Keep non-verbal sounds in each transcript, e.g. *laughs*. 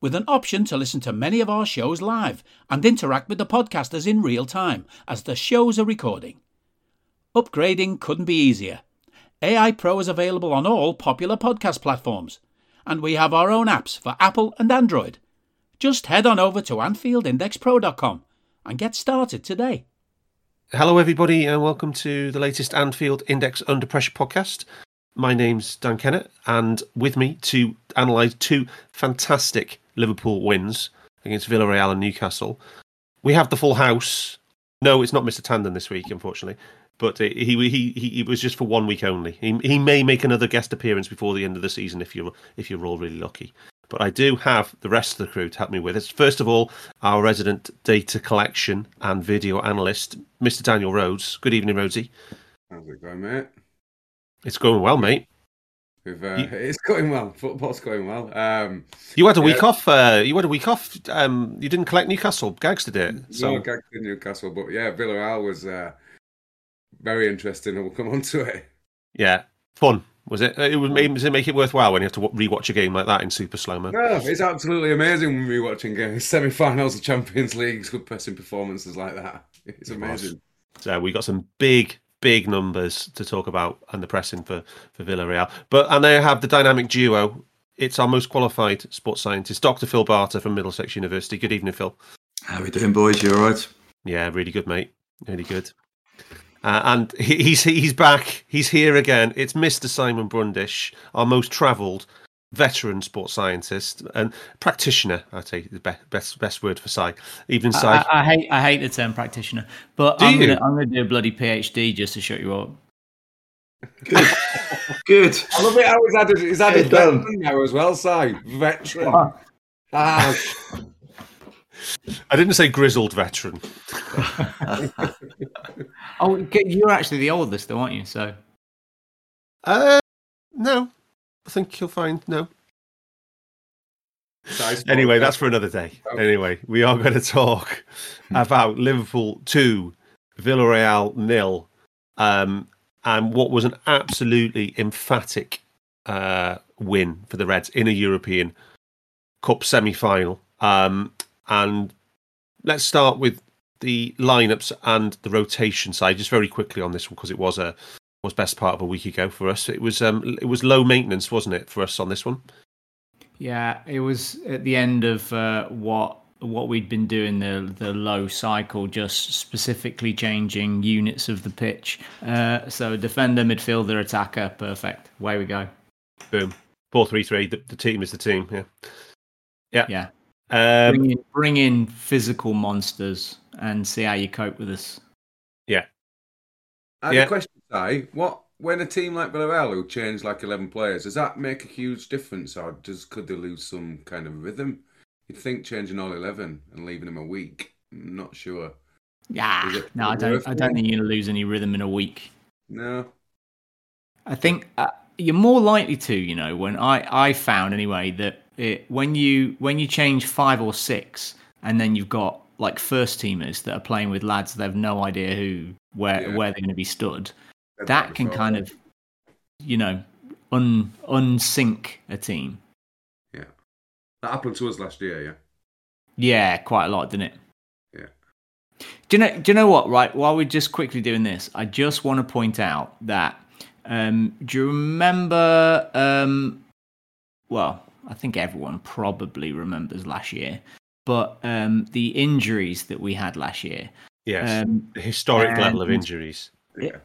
with an option to listen to many of our shows live and interact with the podcasters in real time as the shows are recording. Upgrading couldn't be easier. AI Pro is available on all popular podcast platforms, and we have our own apps for Apple and Android. Just head on over to AnfieldIndexPro.com and get started today. Hello, everybody, and welcome to the latest Anfield Index Under Pressure podcast. My name's Dan Kennett, and with me to analyse two fantastic Liverpool wins against Villarreal and Newcastle, we have the full house. No, it's not Mr. Tandon this week, unfortunately, but he he he, it was just for one week only. He he may make another guest appearance before the end of the season if you're if you're all really lucky. But I do have the rest of the crew to help me with it. First of all, our resident data collection and video analyst, Mr. Daniel Rhodes. Good evening, Rhodesy. How's it going, mate? It's going well, mate. We've, uh, You- It's going well. Football's going well. Um, You had a week Yeah. off. Uh, you had a week off. Um, you didn't collect Newcastle. Gags did it. so no gag to Newcastle, but yeah, Villarreal was uh, very interesting, and we'll come on to it. yeah, fun was it? It was. Does it make it worthwhile when you have to rewatch a game like that in super slow mo? No, it's absolutely amazing when we're watching games, semi-finals of Champions Leagues, good pressing performances like that. It's It amazing. So we got some big, big numbers to talk about and the pressing for for Villarreal. But and they have the dynamic duo. It's our most qualified sports scientist, Dr. Phil Barter from Middlesex University. Good evening, Phil. How we doing, boys? You all right? Yeah, really good, mate. Really good. Uh, and he, he's he's back. He's here again. It's Mr. Simon Brundish, our most travelled veteran sports scientist and practitioner. I'd say the be- best best word for sci. Even sci. I, I hate I hate the term practitioner, but Do I'm you? gonna I'm gonna do a bloody PhD just to shut you up. Good. *laughs* Good. I love it how he's added, he's added done. veteran now as well, Si. Veteran. Ah, I didn't say grizzled veteran. *laughs* Oh, you're actually the oldest, though, aren't you? So Uh, no, I think you'll find no. Anyway, that's for another day. Anyway, we are going to talk about Liverpool two, Villarreal nil, um, and what was an absolutely emphatic uh, win for the Reds in a European Cup semi-final. Um, and let's start with the lineups and the rotation side, just very quickly on this one because it was a was best part of a week ago for us. It was um, it was low maintenance, wasn't it, for us on this one? yeah, it was at the end of uh, what what we'd been doing the the low cycle, just specifically changing units of the pitch. Uh, so defender, midfielder, attacker, perfect. Away we go. Boom, four three three. The, the team is the team. Yeah, yeah. Yeah, Um, bring in bring in physical monsters and see how you cope with us. And Yeah. the question, Si, what when a team like Villarreal who change like eleven players, does that make a huge difference, or does could they lose some kind of rhythm? You'd think changing all eleven and leaving them a week. I'm not sure. Yeah, it no, I don't. I don't think you're gonna lose any rhythm in a week. No. I think uh, you're more likely to, you know, when I I found anyway that it, when you when you change five or six, and then you've got like first teamers that are playing with lads that have no idea who where Yeah. where they're going to be stood. Said That can kind of, you know, un unsync a team. yeah. That happened to us last year, yeah. Yeah, quite a lot, didn't it? Yeah. Do you know? Do you know what? Right, while we're just quickly doing this, I just want to point out that. Um, do you remember? Um, well, I think everyone probably remembers last year, but um, the injuries that we had last year, Yes, um, the historic level of injuries.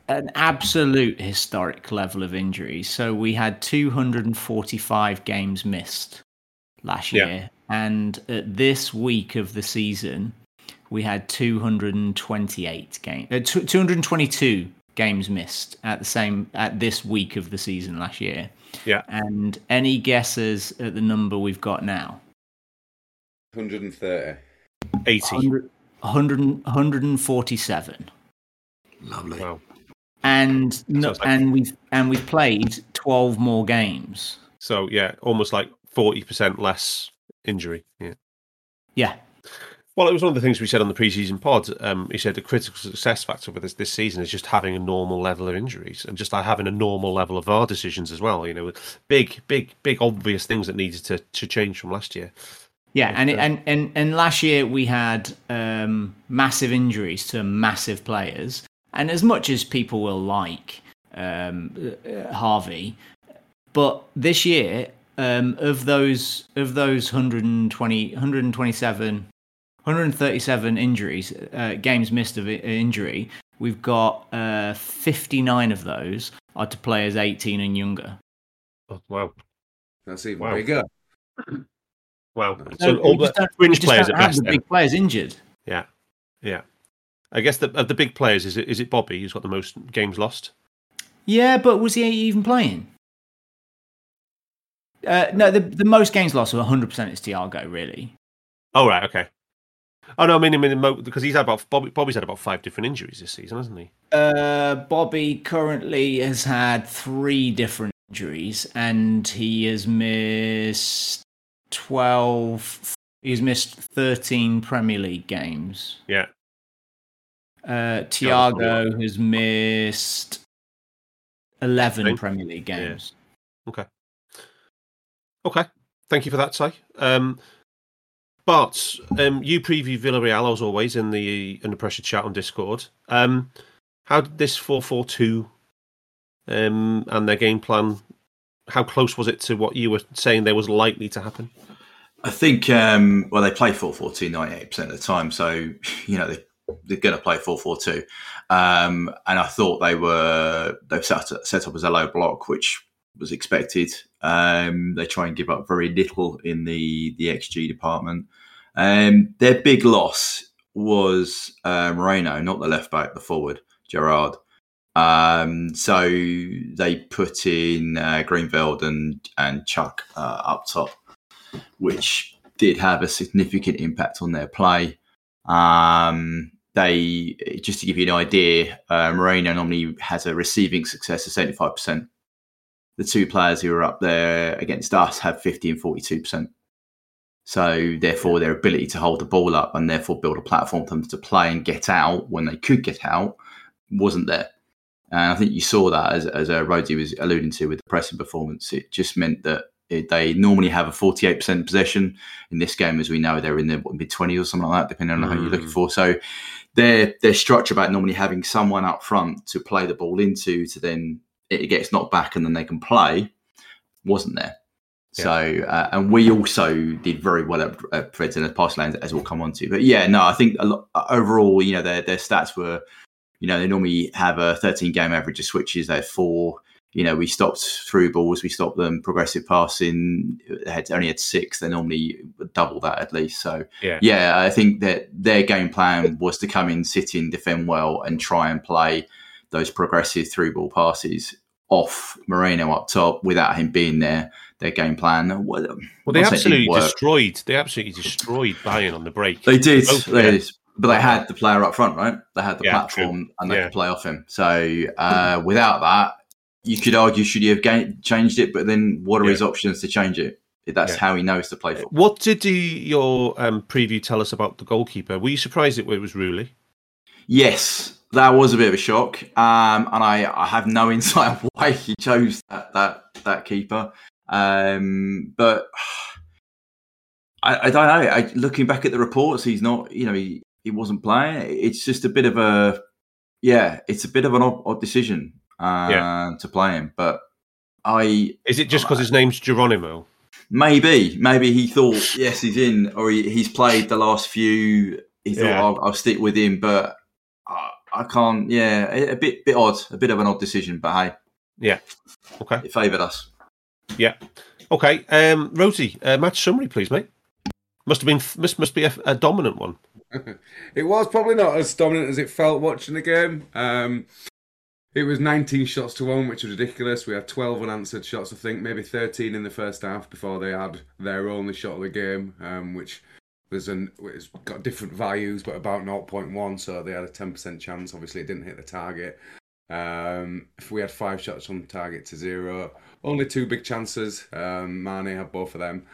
An absolute historic level of injuries. So we had 245 games missed last Yeah. year, and at this week of the season, we had 228 games, uh, tw- 222 games missed at the same at this week of the season last year. Yeah. And any guesses at the number we've got now? 130. 80. 100, 100, 147. Lovely. Wow. And no, like- and we've and we've played 12 more games. So yeah, almost like forty percent less injury. Yeah. Yeah. Well, it was one of the things we said on the preseason pod. Um, he said the critical success factor for this this season is just having a normal level of injuries and just like having a normal level of VAR decisions as well. You know, big, big, big obvious things that needed to, to change from last year. Yeah, and, it, and and and last year we had um, massive injuries to massive players, and as much as people will like um, uh, Harvey, but this year um, of those of those 120, 127, 137 injuries, uh, games missed of injury, we've got uh, 59 of those are to players 18 and younger. Oh, wow, That's even Wow. bigger. wow. So So all we the just fringe players at best. the big players injured. Yeah, yeah. I guess the, of the big players is it is it Bobby who's got the most games lost? Yeah, but was he even playing? Uh, no, the the most games lost of 100% is Thiago, really. Oh right, okay. Oh no, I mean, I mean, because he's had about Bobby, Bobby's had about five different injuries this season, hasn't he? Uh, Bobby currently has had three different injuries, and he has missed 12. He's missed 13 Premier League games. Yeah. Uh, that's a lot. Thiago has missed 11 Okay. Premier League Yeah. games. Okay. Okay. Thank you for that, Si. Um, but um, you preview Villarreal as always in the under pressure chat on Discord. Um, how did this four four two um, and their game plan? How close was it to what you were saying there was likely to happen? I think, um, well, they play 4 4 2 98% of the time. So, *laughs* you know, they, they're going to play 4 4 2. Um, and I thought they were, they've set, set up as a low block, which was expected. Um, they try and give up very little in the, the XG department. Um, their big loss was uh, Moreno, not the left back, the forward, Gerard. Um, so they put in uh, Greenfield and, and Chuck uh, up top which did have a significant impact on their play. Um, they just to give you an idea, uh, Moreno normally has a receiving success of seventy five percent. The two players who are up there against us have fifty and forty two percent. So therefore, their ability to hold the ball up and therefore build a platform for them to play and get out when they could get out wasn't there. And I think you saw that as, as uh, was alluding to with the pressing performance. It just meant that it, they normally have a 48% possession. In this game, as we know, they're in the mid 20s or something like that, depending on who you're looking Mm. for. So their their structure about normally having someone up front to play the ball into, to then it gets knocked back and then they can play, wasn't there. So, uh, and we also did very well at, at preventing the pass lanes, as we'll come on to. But yeah, no, I think a lot, overall, you know, their their stats were, you know, they normally have a 13 game average of switches. They have four. You know, we stopped through balls, we stopped them progressive passing. They had only had six. They normally double that at least. So Yeah. yeah, I think that their game plan was to come in, sit in, defend well, and try and play those progressive through ball passes off Moreno up top without him being there. Their game plan. Well, Well, they not saying it didn't absolutely destroyed. They absolutely destroyed Bayern on the break. They did. Both, they yeah. did. But they had the player up front, right? They had the Yeah, platform and they Yeah. could play off him. So uh, without that, you could argue should he have ga- changed it? But then what are Yeah. his options to change it? That's Yeah. how he knows to play football. What did the, your um, preview tell us about the goalkeeper? Were you surprised it was Rulli? Yes, that was a bit of a shock, um, and I, I have no *laughs* insight of why he chose that that, that keeper. Um, but *sighs* I, I don't know. I, looking back at the reports, he's not. You know, he, he wasn't playing. It's just a bit of a yeah. It's a bit of an odd, odd decision uh, Yeah. to play him. But I Is it just because his name's Geronimo? Maybe, maybe he thought, yes, he's in, or he, he's played the last few. He thought, Yeah. I'll, I'll stick with him, but I, I can't. Yeah, a, a bit, bit odd, a bit of an odd decision, but hey, Yeah. Okay. it favoured us. Yeah. Okay. Um, Rhodesy, uh, match summary, please, mate. Must have been must must be a, a dominant one. *laughs* It was probably not as dominant as it felt watching the game. Um, it was 19 shots to one, which was ridiculous. We had 12 unanswered shots, I think, maybe 13 in the first half before they had their only shot of the game, um, which was an it's got different values, but about 0.1. So they had a 10% chance. Obviously, it didn't hit the target. Um, if we had five shots on target to zero, only two big chances. Um, Mane had both of them.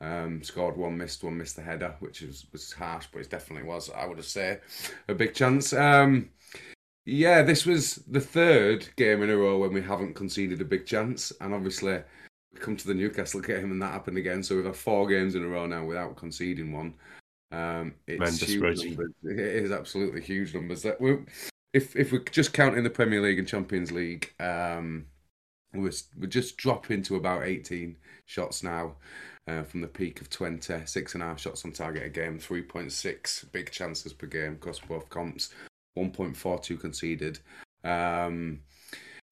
Um, scored one, missed one, missed the header, which was, was harsh, but it definitely was, I would have a big chance. Um, yeah, this was the third game in a row when we haven't conceded a big chance, and obviously we come to the Newcastle game and that happened again. So we've had four games in a row now without conceding one. Um, it's huge numbers. It is absolutely huge numbers. That we, if if we're just counting the Premier League and Champions League, um, we're we're just dropping to about 18 shots now. Uh, from the peak of 20, six and a half shots on target a game, 3.6 big chances per game across both comps, 1.42 conceded. Um,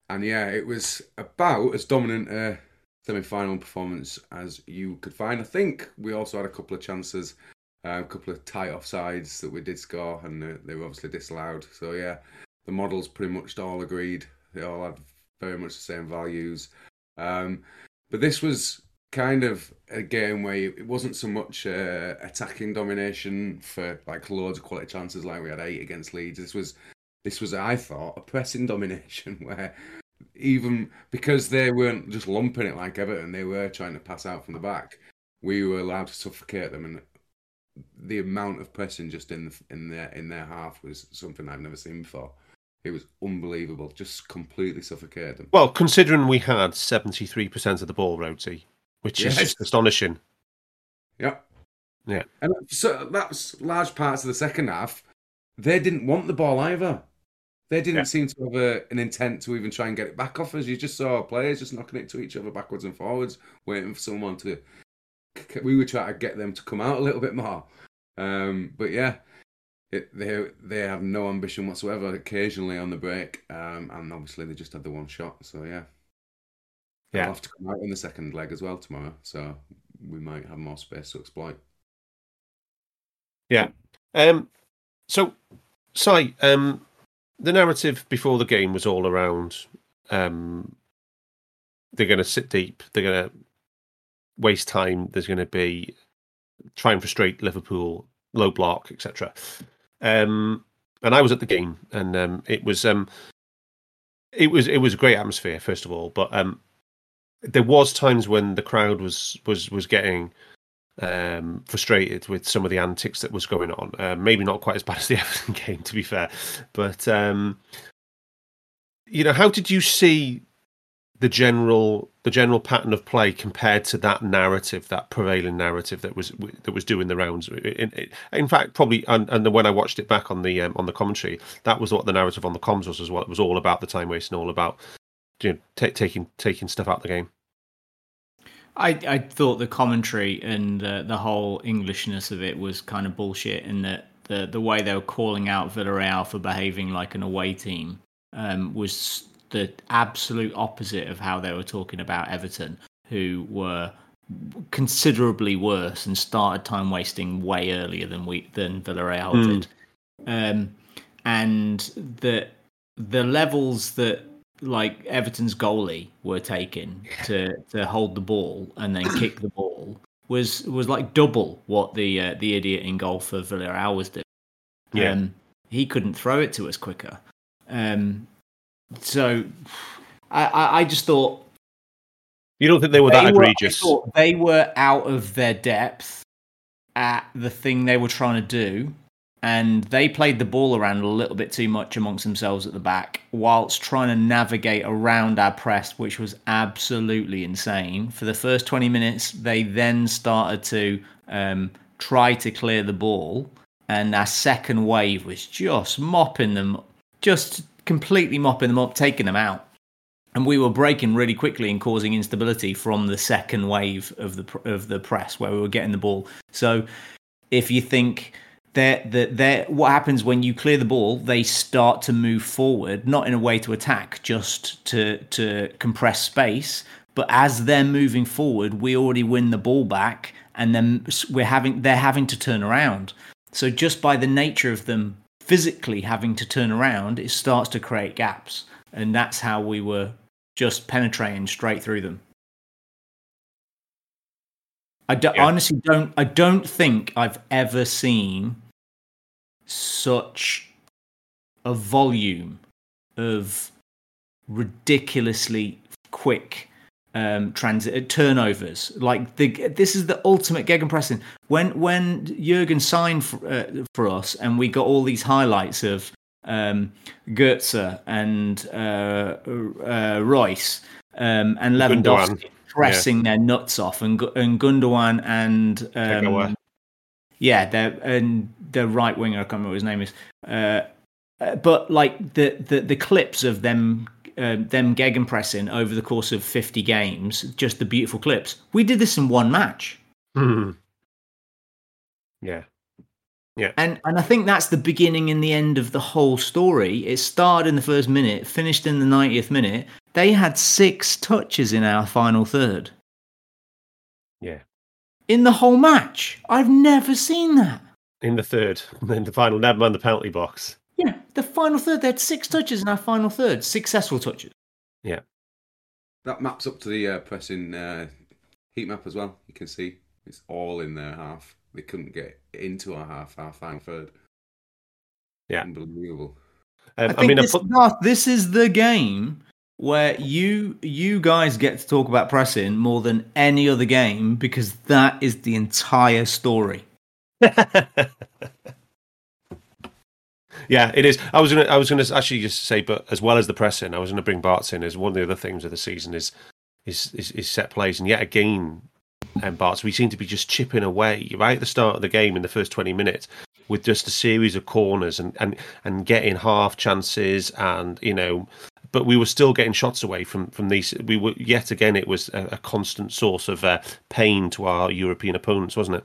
and yeah, it was about as dominant a semi final performance as you could find. I think we also had a couple of chances, uh, a couple of tight offsides that we did score, and uh, they were obviously disallowed. So yeah, the models pretty much all agreed. They all had very much the same values. Um, but this was kind of a game where it wasn't so much uh, attacking domination for like loads of quality chances like we had eight against Leeds. This was this was I thought a pressing *laughs* domination where even because they weren't just lumping it like Everton, they were trying to pass out from the back. We were allowed to suffocate them, and the amount of pressing just in the, in their in their half was something I've never seen before. It was unbelievable, just completely suffocated them. Well, considering we had seventy three percent of the ball, Rhodesy, which is Yes. just astonishing. Yeah. Yeah. And so that's large parts of the second half. They didn't want the ball either. They didn't Yeah. seem to have a, an intent to even try and get it back off us. You just saw players just knocking it to each other backwards and forwards, waiting for someone to. We were trying to get them to come out a little bit more. Um, but yeah, it, they they have no ambition whatsoever. Occasionally on the break, um, and obviously they just had the one shot. So yeah, Yeah. They'll have to come out in the second leg as well tomorrow. So we might have more space to exploit. Yeah. Um, so, Si, um, the narrative before the game was all around um, they're going to sit deep, they're going to waste time, there's going to be try and frustrate Liverpool, low block, etc. Um, and I was at the game, and um, it was um, it was it was a great atmosphere, first of all, but um, there was times when the crowd was was was getting um, frustrated with some of the antics that was going on. Uh, maybe not quite as bad *laughs* as the Everton game, to be fair. But um, you know, how did you see the general the general pattern of play compared to that narrative, that prevailing narrative that was that was doing the rounds? In, in, fact, probably, and, and when I watched it back on the um, on the commentary, that was what the narrative on the comms was as well. It was all about the time wasting, all about you know, ta taking taking stuff out of the game. I, I thought the commentary and uh, the whole Englishness of it was kind of bullshit, and that the the way they were calling out Villarreal for behaving like an away team um, was the absolute opposite of how they were talking about Everton, who were considerably worse and started time wasting way earlier than we than Villarreal Mm. did, um, and the the levels that like Everton's goalie were taking to to hold the ball and then kick the ball was was like double what the uh, the idiot in goal for Villarreal was doing. Yeah. Um, he couldn't throw it to us quicker. Um, so I, I, I just thought You don't think they were that they were- I egregious? thought they were out of their depth at the thing they were trying to do, and they played the ball around a little bit too much amongst themselves at the back, whilst trying to navigate around our press, which was absolutely insane. For the first 20 minutes, they then started to um, try to clear the ball, and our second wave was just mopping them, just completely mopping them up, taking them out. and we were breaking really quickly and causing instability from the second wave of the of the press where we were getting the ball. So if you think that that what happens when you clear the ball, they start to move forward, not in a way to attack, just to to compress space. But as they're moving forward, we already win the ball back, and then we're having they're having to turn around. So just by the nature of them physically having to turn around, it starts to create gaps, and that's how we were just penetrating straight through them. I do, yeah. honestly don't. I don't think I've ever seen such a volume of ridiculously quick um, transit uh, turnovers. Like the this is the ultimate gegenpressing. When when Jurgen signed for, uh, for us, and we got all these highlights of um, Goetze and uh, uh, Reus um, and Lewandowski Gundogan. pressing yeah. their nuts off, and and Gundogan and um, yeah, they're and the right winger. I can't remember what his name is. Uh, uh, but like the, the the clips of them uh, them gegenpressing over the course of 50 games, just the beautiful clips. We did this in one match. Mm-hmm. Yeah. Yeah. And and I think that's the beginning and the end of the whole story. It started in the first minute, finished in the 90th minute. They had six touches in our final third. Yeah. In the whole match. I've never seen that. In the third, *laughs* in the final, never mind the penalty box. Yeah, the final third. They had six touches in our final third, successful touches. Yeah. That maps up to the uh, pressing uh, heat map as well. You can see it's all in their half. They couldn't get into our half, our final third. Yeah. Unbelievable. Um, I, I, mean, this, put... this is the game where you you guys get to talk about pressing more than any other game because that is the entire story. *laughs* yeah, it is. I was gonna, I was gonna actually just say, but as well as the pressing, I was gonna bring Barts in as one of the other themes of the season is is is, is set plays, and yet again, and um, Barts we seem to be just chipping away right at the start of the game in the first twenty minutes with just a series of corners and and and getting half chances, and you know, but we were still getting shots away from from these. We were yet again, it was a, a constant source of uh, pain to our European opponents, wasn't it?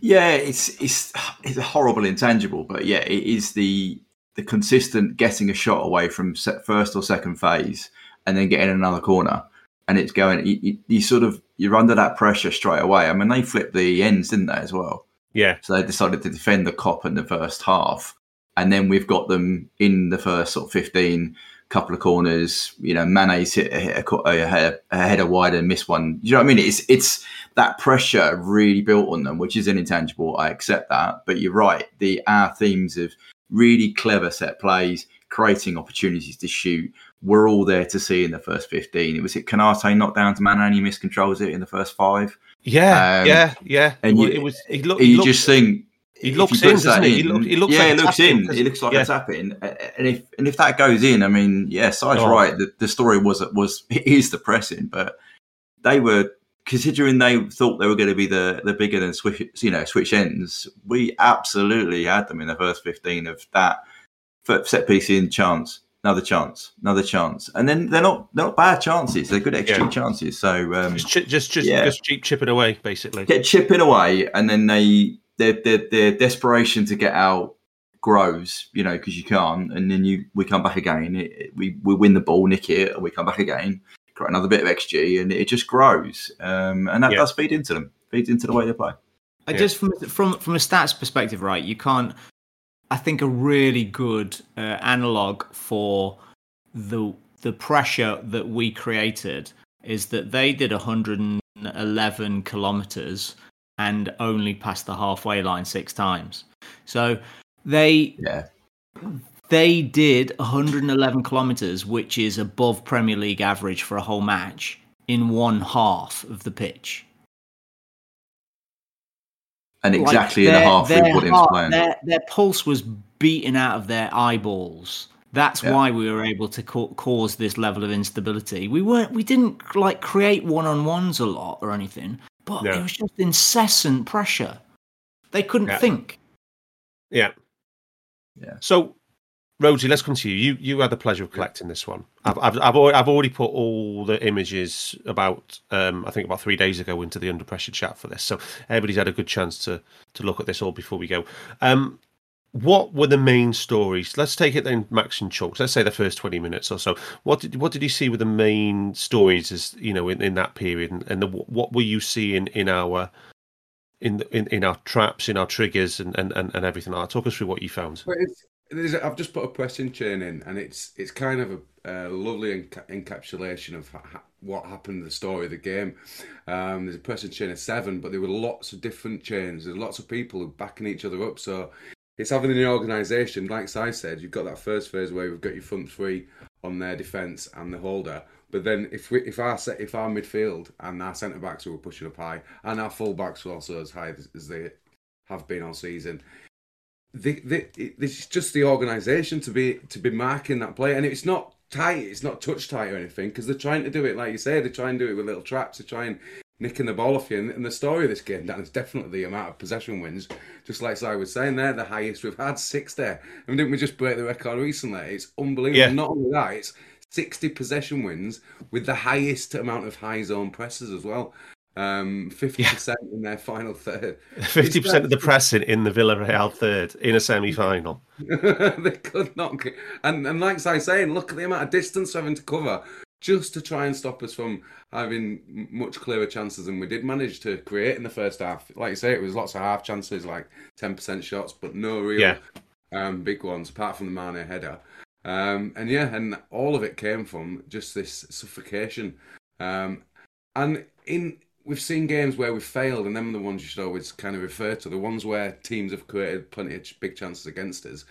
Yeah, it's it's it's a horrible intangible, but yeah, it is the the consistent getting a shot away from first or second phase and then getting another corner, and it's going. You, you, sort of you're under that pressure straight away. I mean, they flipped the ends, didn't they, as well? Yeah. So they decided to defend the Kop in the first half, and then we've got them in the first sort of fifteen couple of corners. You know, Mane's hit a, hit a, a, a header wide and missed one. You know what I mean? It's it's that pressure really built on them, which is an intangible. I accept that, but you're right. The our themes of really clever set plays, creating opportunities to shoot, we're all there to see in the first 15. It was it Konate knocked down to Mane and he miscontrols it in the first five. Yeah, um, yeah, yeah. And you, it was. He looked, you just think he looks in, doesn't he? He, look, he looks yeah, like it looks in. It looks like yeah. a tap in, and if and if that goes in, I mean, yeah, Si's oh. right. The, the story was was *laughs* it is depressing, but they were considering they thought they were going to be the the bigger than switch, you know, switch ends. We absolutely had them in the first fifteen of that set piece in chance, another chance, another chance, and then they're not they're not bad chances. They're good extra yeah. chances. So um, just just just, yeah. just keep chipping away, basically. Get chipping away, and then they their, their, their desperation to get out grows, you know, because you can't, and then you we come back again. It, it, we we win the ball, nick it, and we come back again, create another bit of xG, and it just grows, um, and that yeah. does feed into them, feeds into the way they play. I yeah. just from from from a stats perspective, right? You can't. I think a really good uh, analog for the the pressure that we created is that they did 111 kilometers and only passed the halfway line six times. So they yeah. they did 111 kilometers, which is above Premier League average for a whole match in one half of the pitch. And exactly like in a half we put into playing. Their, their pulse was beaten out of their eyeballs. That's yeah. why we were able to ca- cause this level of instability. We weren't, we didn't like create one on ones a lot or anything, but yeah. it was just incessant pressure. They couldn't yeah. think. Yeah. Yeah. So Rhodesy, let's come to you. You you had the pleasure of collecting this one. I've I've I've already, I've already put all the images about um I think about three days ago into the under pressure chat for this, so everybody's had a good chance to to look at this all before we go. Um, what were the main stories? Let's take it then, Max and Chalks. Let's say the first twenty minutes or so. What did what did you see were the main stories as you know in, in that period, and, and the, what were you seeing in our in in, in our traps, in our triggers, and and, and, and everything that? Talk us through what you found. I've just put a pressing chain in, and it's it's kind of a, a lovely enca- encapsulation of ha- what happened the story of the game. Um, there's a pressing chain of seven, but there were lots of different chains. There's lots of people backing each other up. So it's having an organisation, like Si said, you've got that first phase where we've got your front three on their defence and the holder. But then if we if our set if our midfield and our centre backs were pushing up high and our full backs were also as high as, they have been all season, the, the, this is just the organisation to be to be marking that play, and it's not tight, it's not touch tight or anything because they're trying to do it like you say, they try and do it with little traps, they try and nicking the ball off you. And, and the story of this game, Dan, is definitely the amount of possession wins. Just like I was saying, they're the highest we've had, six there. I mean, didn't we just break the record recently? It's unbelievable. Yeah. Not only that, it's 60 possession wins with the highest amount of high zone presses as well. Um, 50% in their final third. *laughs* Fifty percent of the pressing in the Villarreal third in a semi-final. *laughs* they could not. And and like I was saying, look at the amount of distance they're having to cover just to try and stop us from having much clearer chances than we did manage to create in the first half. Like you say, it was lots of half chances, like ten percent shots, but no real Yeah. um, big ones apart from the Mane header. Um, and yeah, and all of it came from just this suffocation. Um, and in we've seen games where we've failed, and them are the ones you should always kind of refer to. The ones where teams have created plenty of big chances against us,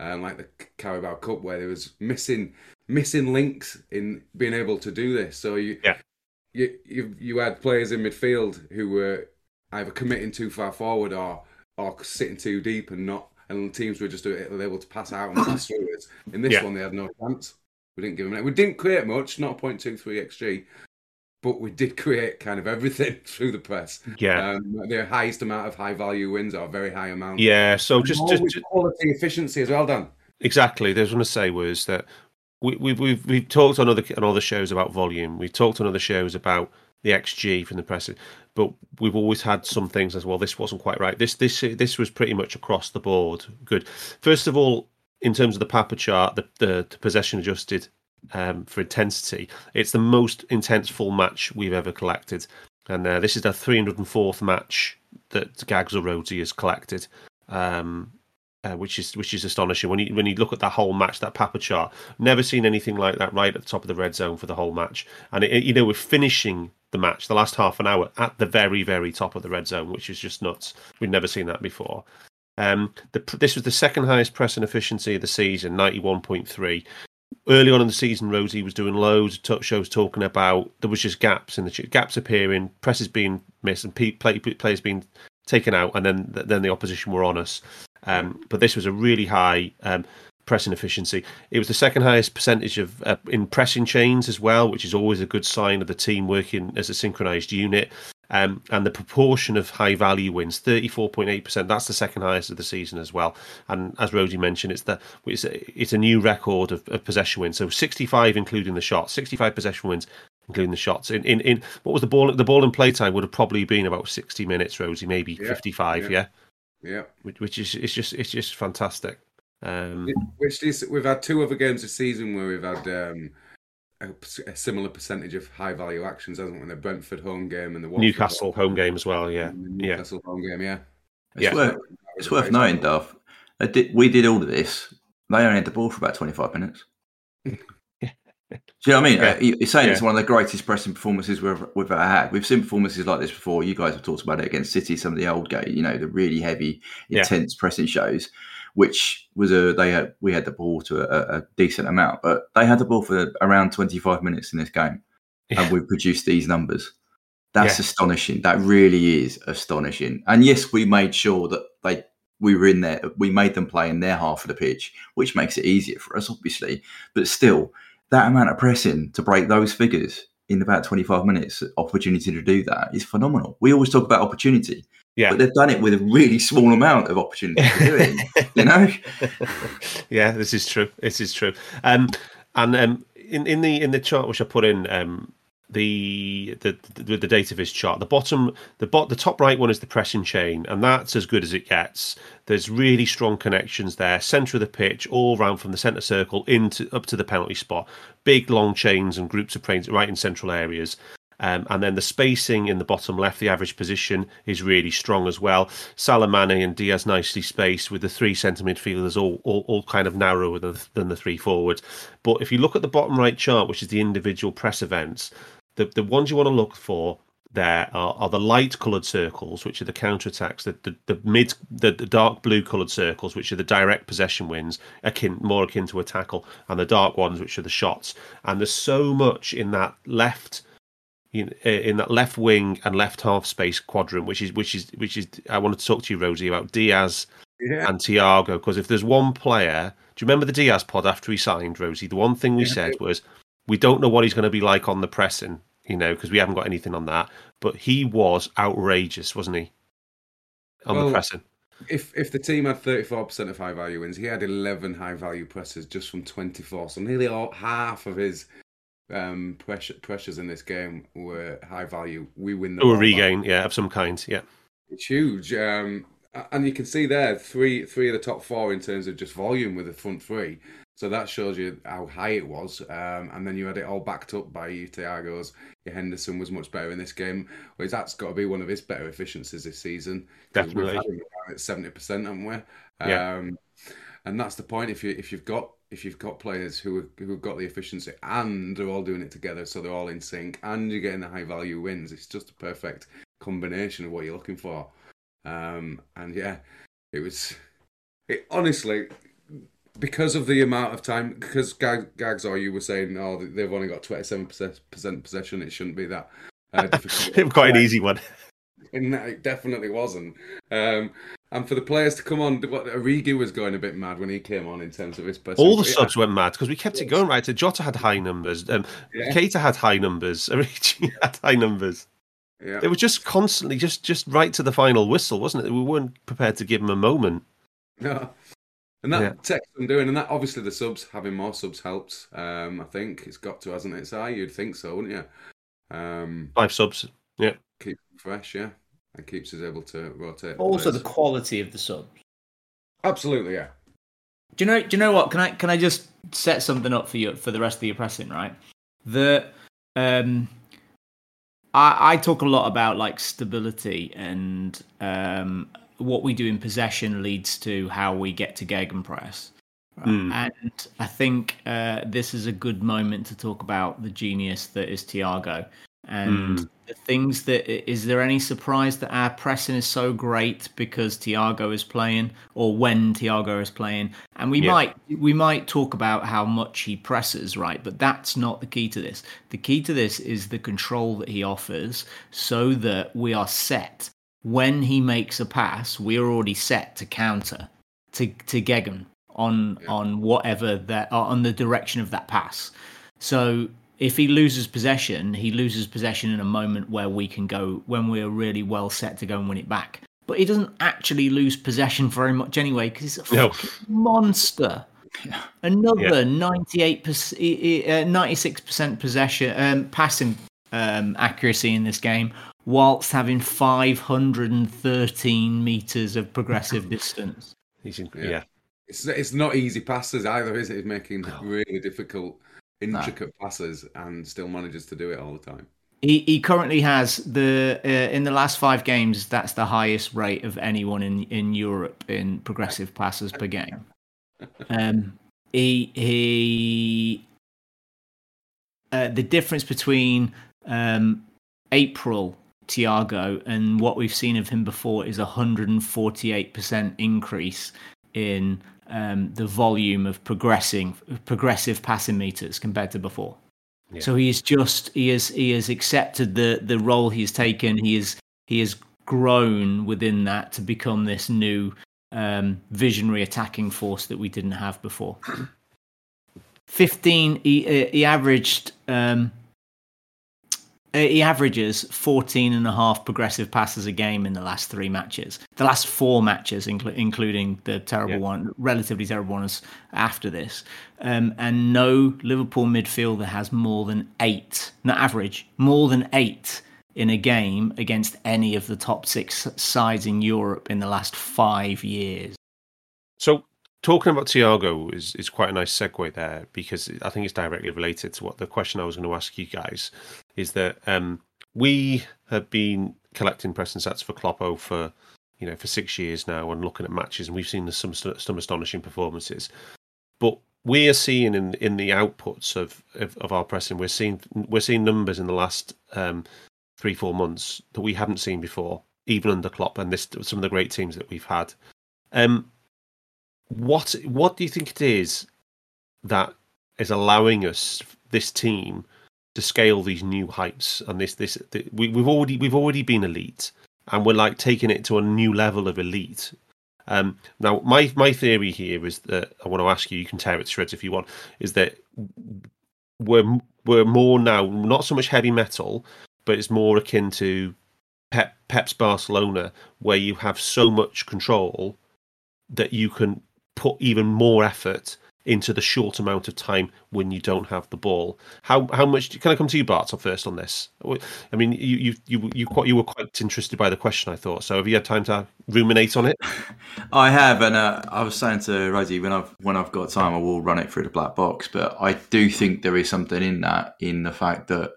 um, like the Carabao Cup, where there was missing missing links in being able to do this. So you Yeah. you you, you had players in midfield who were either committing too far forward or or sitting too deep and not. And teams were just able to pass out and *coughs* pass through us. In this Yeah. one, they had no chance. We didn't give them. We didn't create much, not point two three xg, but we did create kind of everything *laughs* through the press. Yeah, Um, the highest amount of high value wins are very high amount. yeah. So And just, just, just quality efficiency as well, done. exactly. There's one to say was that we, we, we've we've talked on other on other shows about volume. We've talked on other shows about the XG from the press, but we've always had some things as well. This wasn't quite right. This this this was pretty much across the board good. First of all, in terms of the Papa chart, the the, the possession adjusted um, for intensity, it's the most intense full match we've ever collected, and uh, this is the 304th match that Gags or Rhodesy has collected. Um, uh, which is which is astonishing when you when you look at that whole match, that Papa chart. Never seen anything like that right at the top of the red zone for the whole match, and it, you know we're finishing the match, the last half an hour at the very very top of the red zone, which is just nuts. We've never seen that before. Um, the, this was the second highest pressing efficiency of the season, ninety one point three. Early on in the season, Rhodesy was doing loads of talk shows talking about there was just gaps in the gaps appearing, presses being missed, and play, players being taken out, and then then the opposition were on us. Um, but this was a really high um, pressing efficiency. It was the second highest percentage of uh, in pressing chains as well, which is always a good sign of the team working as a synchronized unit. Um, and the proportion of high value wins, thirty four point eight percent. That's the second highest of the season as well. And as Rhodesy mentioned, it's the it's a, it's a new record of, of possession wins. So sixty five, including the shots, sixty five possession wins including the shots. In, in in what was the ball? The ball in playtime would have probably been about sixty minutes, Rhodesy, maybe Yeah, fifty five. yeah. Yeah, Yeah. which, which is it's just it's just fantastic. Um, Which is, we've had two other games this season where we've had um, a, a similar percentage of high value actions, hasn't we? The Brentford home game and the Watford Newcastle home game as well. Yeah, and the yeah, Newcastle home game. Yeah. It's Yeah. worth it's worth knowing, Duff. Did, we did all of this. They only had the ball for about twenty five minutes. *laughs* Do you know what I mean? Yeah. Uh, you- You're saying it's one of the greatest pressing performances we've, we've ever had. We've seen performances like this before. You guys have talked about it against City, some of the old game, you know, the really heavy, Yeah. intense pressing shows, which was a they had we had the ball to a, a decent amount, but they had the ball for around 25 minutes in this game, Yeah. and we produced these numbers. That's Yeah. astonishing. That really is astonishing. And yes, we made sure that they we were in there. We made them play in their half of the pitch, which makes it easier for us, obviously. But still, that amount of pressing to break those figures in about 25 minutes, opportunity to do that is phenomenal. We always talk about opportunity. Yeah. but they've done it with a really small amount of opportunity to do it. *laughs* you know, yeah, this is true. This is true. Um, and um, in in the in the chart which I put in, um, the the the, the data viz chart, the bottom, the bot, the top right one is the pressing chain, and that's as good as it gets. There's really strong connections there, centre of the pitch, all round from the centre circle into up to the penalty spot. Big long chains and groups of planes right in central areas. Um, and then the spacing in the bottom left, the average position is really strong as well. Salah, Mane and Diaz nicely spaced with the three centre midfielders all, all, all kind of narrower than, than the three forwards. But if you look at the bottom right chart, which is the individual press events, the, the ones you want to look for there are, are the light coloured circles, which are the counter attacks. The, the, the mid, the, the dark blue coloured circles, which are the direct possession wins, akin more akin to a tackle, and the dark ones, which are the shots. And there's so much in that left in, eh, in that left wing and left half space quadrant, which is which is which is I wanted to talk to you, Rhodesy, about Diaz Yeah. and Thiago because if there's one player, do you remember the Diaz pod after he signed, Rhodesy? The one thing we Yeah. said was we don't know what he's going to be like on the pressing, you know, because we haven't got anything on that. But he was outrageous, wasn't he? On Well, the pressing. If if the team had 34% of high value wins, he had 11 high value presses just from 24. So nearly all, half of his um, pressure, pressures in this game were high value. We win the Or a ball back. regain, yeah, of some kind, yeah. It's huge. Um, and you can see there three three of the top four in terms of just volume with the front three. So that shows you how high it was. Um, and then you had it all backed up by your Thiago's. Henderson was much better in this game. Whereas that's got to be one of his better efficiencies this season. Definitely. We've had him at seventy percent, haven't we? Yeah. Um, and that's the point. If you if you've got if you've got players who are, who have got the efficiency and they're all doing it together, so they're all in sync, and you're getting the high value wins, it's just a perfect combination of what you're looking for. Um, and yeah, it was it, honestly because of the amount of time. Because Gag, Gags or you were saying, oh, they've only got twenty seven percent possession. It shouldn't be that. Uh, difficult. *laughs* It was quite an easy one. *laughs* And that it definitely wasn't. Um, and for the players to come on, what Origi was going a bit mad when he came on in terms of his pressing. All the subs went mad because we kept it going right. So Jota had high numbers, um, Yeah. Keita had high numbers, *laughs* Origi had high numbers. Yeah. It was just constantly, just just right to the final whistle, wasn't it? We weren't prepared to give him a moment. *laughs* No. And that Yeah. text I'm doing, and that obviously the subs having more subs helps. Um, I think it's got to, hasn't it? So you'd think so, wouldn't you? Um, Five subs. Yeah. keep fresh, yeah, and keeps us able to rotate. Also, the quality of the subs. absolutely, yeah. Do you know? Do you know what? Can I can I just set something up for you for the rest of your pressing? Right. The um, I I talk a lot about like stability and um what we do in possession leads to how we get to gegenpress. Right? Mm. And I think uh, this is a good moment to talk about the genius that is Thiago. And Mm. The things that is there any surprise that our pressing is so great because Thiago is playing or when Thiago is playing? And we Yeah. might we might talk about how much he presses, right? But that's not the key to this. The key to this is the control that he offers so that we are set when he makes a pass, we are already set to counter to to Gegen on on whatever that on the direction of that pass. So if he loses possession, he loses possession in a moment where we can go when we're really well set to go and win it back. But he doesn't actually lose possession very much anyway because he's a No. fucking monster. Another ninety-eight percent, uh, ninety-six percent possession, um, passing um, accuracy in this game, whilst having five hundred and thirteen meters of progressive *laughs* distance. He's in, Yeah. yeah. It's it's not easy passes either, is it? He's making really difficult, intricate passes and still manages to do it all the time. He he currently has the uh, in the last five games. That's the highest rate of anyone in in Europe in progressive passes per game. *laughs* Um, he he. Uh, the difference between um, April Thiago and what we've seen of him before is a hundred and forty-eight percent increase in um, the volume of progressing progressive passing meters compared to before. So he's just he has he has accepted the the role he's taken. He is he has grown within that to become this new um, visionary attacking force that we didn't have before. *clears throat* Fifteen. He uh, he averaged um, he averages 14 and a half progressive passes a game in the last three matches. The last four matches, inclu- including the terrible yeah. one, relatively terrible ones after this. Um, and no Liverpool midfielder has more than eight, not average, more than eight in a game against any of the top six sides in Europe in the last five years. So talking about Thiago is, is quite a nice segue there because I think it's directly related to what the question I was going to ask you guys is that um, we have been collecting press and stats for Kloppo for you know for six years now and looking at matches and we've seen some some astonishing performances, but we are seeing in in the outputs of of, of our pressing we're seeing we're seeing numbers in the last um, three four months that we haven't seen before even under Klopp and this some of the great teams that we've had. Um, what what do you think it is that is allowing us this team to scale these new heights and this this the, we, we've already we've already been elite and we're like taking it to a new level of elite. Um, now my my theory here is that i want to ask you you can tear it to shreds if you want is that we're we're more now not so much heavy metal but it's more akin to pep pep's barcelona where you have so much control that you can put even more effort into the short amount of time when you don't have the ball. How how much can I come to you, Bart, first on this? I mean, you you you you quite you were quite interested by the question, I thought. So have you had time to ruminate on it? *laughs* I have, and uh, I was saying to Rhodesy when I've when I've got time, I will run it through the black box. But I do think there is something in that, in the fact that,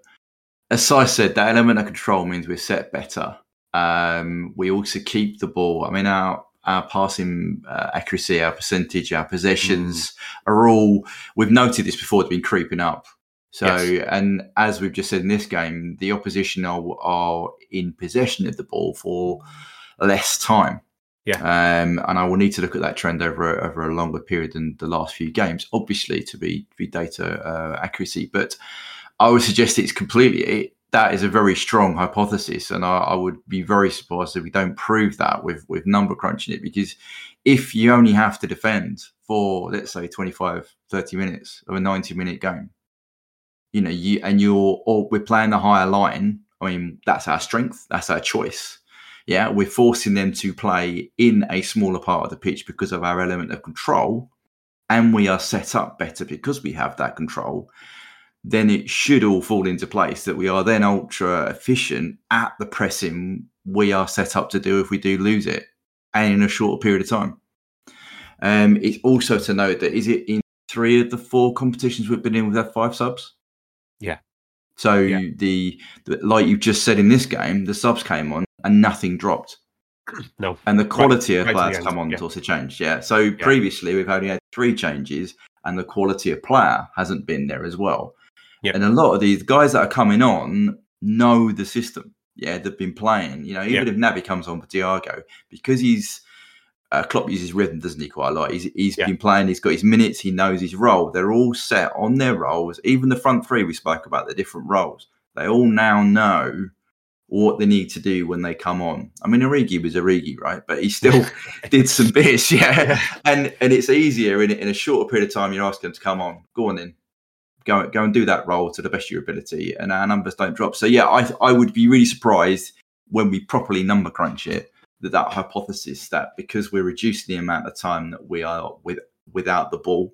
as I said, that element of control means we're set better. Um, we also keep the ball. I mean, our our passing uh, accuracy, our percentage, our possessions mm. are all. We've noted this before; it's been creeping up. So, yes. and as we've just said in this game, the opposition are, are in possession of the ball for less time. Yeah. Um, and I will need to look at that trend over a, over a longer period than the last few games, obviously, to be to be data uh, accuracy. But I would suggest it's completely that is a very strong hypothesis, and I, I, would be very surprised if we don't prove that with with number crunching it. Because if you only have to defend for let's say 25, 30 minutes of a 90 minute game, you know, you and you're or we're playing the higher line. I mean, that's our strength, that's our choice. Yeah, we're forcing them to play in a smaller part of the pitch because of our element of control, and we are set up better because we have that control then it should all fall into place that we are then ultra efficient at the pressing we are set up to do if we do lose it and in a short period of time. Um, it's also to note that is it in three of the four competitions we've been in with F five subs? Yeah. So yeah. The, the, like you just said in this game, the subs came on and nothing dropped. *clears throat* No. And the quality right, of right players come on yeah. also changed. Yeah. So yeah. previously we've only had three changes and the quality of player hasn't been there as well. Yep. And a lot of these guys that are coming on know the system. Yeah, they've been playing. You know, even yep. if Naby comes on for Thiago, because he's uh, Klopp uses rhythm, doesn't he? Quite a lot. He's he's yep. been playing. He's got his minutes. He knows his role. They're all set on their roles. Even the front three we spoke about the different roles. They all now know what they need to do when they come on. I mean, Origi was Origi, right? But he still *laughs* did some bits, *laughs* yeah. And and it's easier in in a shorter period of time. You're asking them to come on. Go on in go go and do that role to the best of your ability, and our numbers don't drop. So yeah, I I would be really surprised when we properly number crunch it that that hypothesis that because we're reducing the amount of time that we are with without the ball,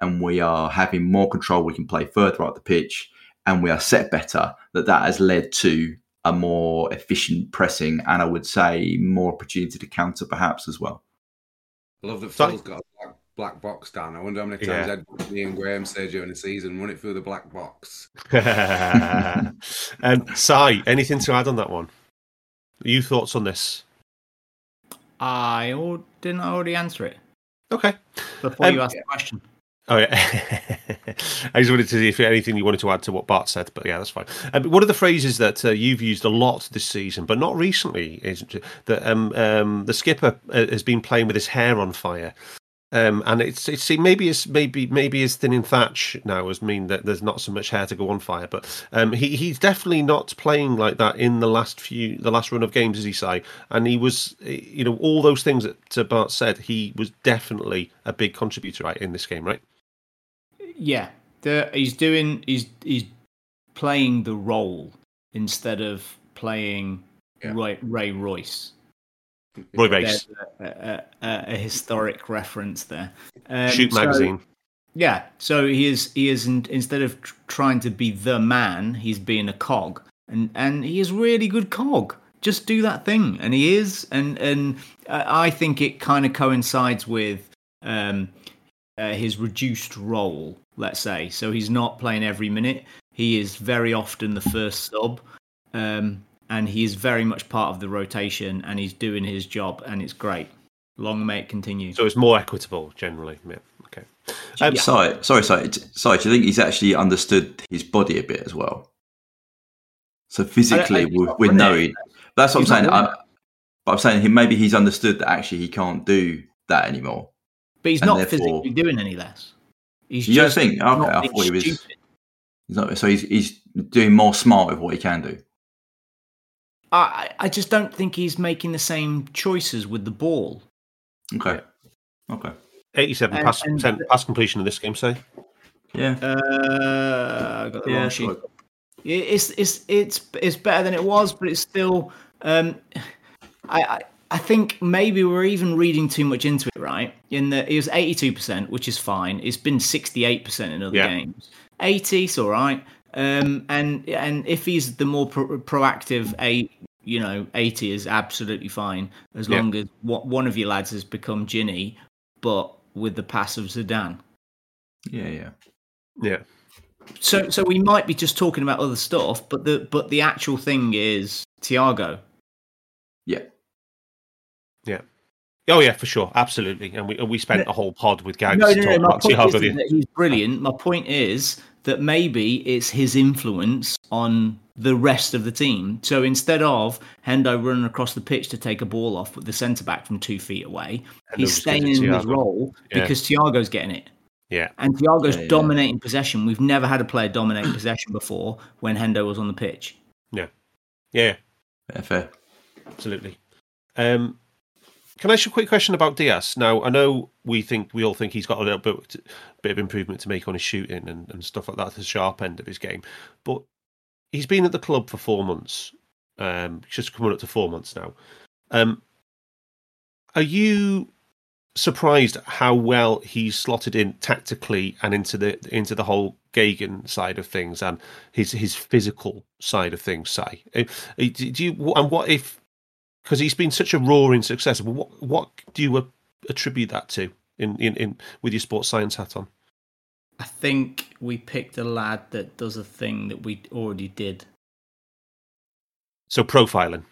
and we are having more control, we can play further up the pitch, and we are set better. That that has led to a more efficient pressing, and I would say more opportunity to counter perhaps as well. I love that Phil's got a black box down. I wonder how many times yeah. Ed, me and Graham say during the season, run it through the black box. *laughs* um, Si, anything to add on that one? You thoughts on this? I didn't already answer it. Okay. Before um, you asked yeah. the question. Oh yeah, *laughs* I just wanted to see if anything you wanted to add to what Bart said, but yeah, that's fine. Um, one of the phrases that uh, you've used a lot this season, but not recently, is that um, um, the skipper uh, has been playing with his hair on fire. Um, and it's it's maybe it's maybe maybe his thinning thatch now has mean that there's not so much hair to go on fire, but um, he he's definitely not playing like that in the last few the last run of games, as he say. And he was, you know, all those things that Bart said, he was definitely a big contributor right in this game, right? Yeah, the, he's doing he's he's playing the role instead of playing Yeah. Ray, Ray Royce. Roy a, a, a, a historic reference there. Um, Shoot so- magazine. yeah, so he is he is in, instead of tr- trying to be the man, he's being a cog, and and he is really good cog. Just do that thing, and he is, and and uh, I think it kind of coincides with um, uh, his reduced role. Let's say, so he's not playing every minute. He is very often the first sub, um, and he is very much part of the rotation, and he's doing his job, and it's great. Long may it continue. So it's more equitable generally. Yeah. Okay. Um, Sorry, sorry, sorry, sorry. Do you think he's actually understood his body a bit as well? So physically, I- we're, not we winning know it. he. That's what He's I'm saying. I, but I'm saying he maybe he's understood that actually he can't do that anymore. But he's And not therefore- physically doing any less. He's You don't just think? Okay, not I thought he was- He's not, so he's he's doing more smart with what he can do. I, I just don't think he's making the same choices with the ball. Okay. Okay. 87 And- pass, and- percent pass completion in this game, say. Yeah. Uh, I got the Yeah, wrong sheet. look. It's it's it's it's better than it was, but it's still. Um, I, I I think maybe we're even reading too much into it, right? In that it was eighty two percent, which is fine. It's been sixty eight percent in other Yeah. games. Eighty's all right. Um, and and if he's the more pro- proactive eight, you know, eighty is absolutely fine as Yeah. long as what one of your lads has become Gini, but with the pass of Zidane. Yeah. Yeah. Yeah. So so we might be just talking about other stuff, but the but the actual thing is Thiago. Yeah. Yeah. Oh, yeah, for sure. Absolutely. And we, and we spent a whole pod with Gags No, no, talking no. My about point Thiago. isn't that he's brilliant. My point is that maybe it's his influence on the rest of the team. So instead of Hendo running across the pitch to take a ball off with the centre back from two feet away, Hendo he's staying it in his Thiago. role Yeah. because Thiago's getting it. Yeah. And Thiago's Yeah, yeah. dominating possession. We've never had a player dominate *clears throat* possession before when Hendo was on the pitch. Yeah. Yeah. Fair. fair. Absolutely. Um, can I ask you a quick question about Diaz? Now, I know we think we all think he's got a little bit, bit of improvement to make on his shooting and, and stuff like that, the sharp end of his game. But he's been at the club for four months, um, just coming up to four months now. Um, are you surprised how well he's slotted in tactically and into the into the whole gegen side of things and his his physical side of things? Say, Uh, do you and what if because he's been such a roaring success? What what do you attribute that to in, in, in with your sports science hat on? I think we picked a lad that does a thing that we already did. So profiling.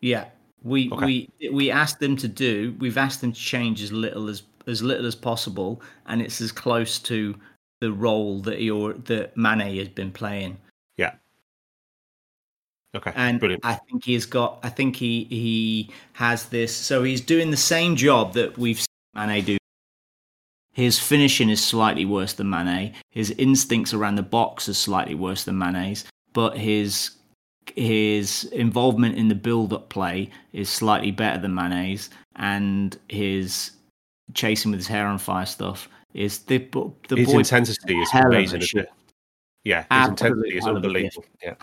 Yeah, we Okay. we we asked them to do. We've asked them to change as little as as little as possible, and it's as close to the role that he or that Mane has been playing. Okay. And Brilliant. I think he's got. I think he he has this. So he's doing the same job that we've seen Mane do. His finishing is slightly worse than Mane. His instincts around the box are slightly worse than Mane's, but his his involvement in the build-up play is slightly better than Mane's, and his chasing with his hair on fire stuff is the the his intensity is hell of a amazing? Yeah, his Absolute intensity is hell of a unbelievable. Yeah.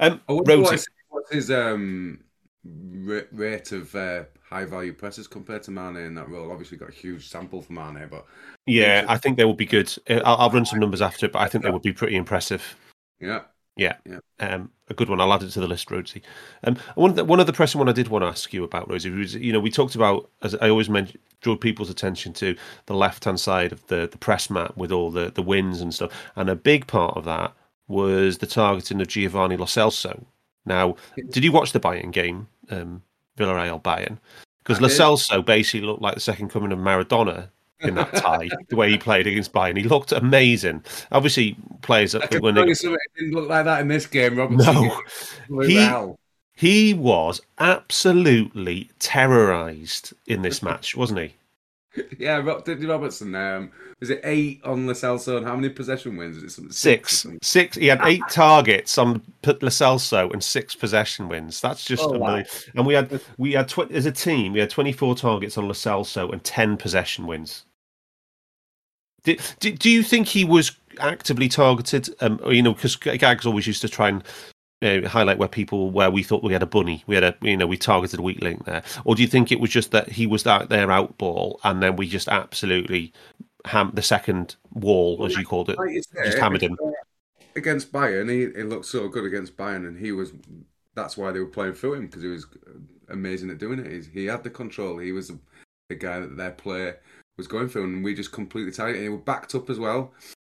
Um, I wonder Rhodesy, what's, what's his um, rate of uh, high value presses compared to Mane in that role. Obviously, got a huge sample for Mane, but yeah, I think they will be good. Uh, I'll, I'll run some numbers after it, but I think they would be pretty impressive. yeah, Yeah, Yeah. Um, a good one. I'll add it to the list, Rhodesy. Um, one of one of the pressing one I did want to ask you about, Rhodesy, was you know we talked about as I always mentioned, drew people's attention to the left hand side of the the press map with all the the wins and stuff, and a big part of that was the targeting of Giovanni Lo Celso. Now, did you watch the Bayern game, um, Villarreal Bayern? Because Lo. Celso basically looked like the second coming of Maradona in that *laughs* tie, the way he played against Bayern. He looked amazing. Obviously, players that when they. It didn't look like that in this game, Robert. No. *laughs* He- He was absolutely terrorized in this match, wasn't he? *laughs* Yeah, Rob, Dicky Robertson. Um, was it eight on the Celso and how many possession wins? Is it something or Six, six. He had eight targets on P- Lo and six possession wins. That's just Oh, wow. And we had we had tw- as a team we had twenty four targets on Lo Celso and ten possession wins. Do, do, do you think he was actively targeted? Um, or, you know, because Gags always used to try and uh, highlight where people where we thought we had a bunny, we had a you know we targeted a weak link there, or do you think it was just that he was out there out ball and then we just absolutely ham the second wall as you called it, Like just hammered him? against Bayern. He, he looked so good against Bayern, and he was. That's why they were playing through him because he was amazing at doing it. He's, he had the control. He was the, the guy that their player was going through, and we just completely tied it. And he was backed up as well.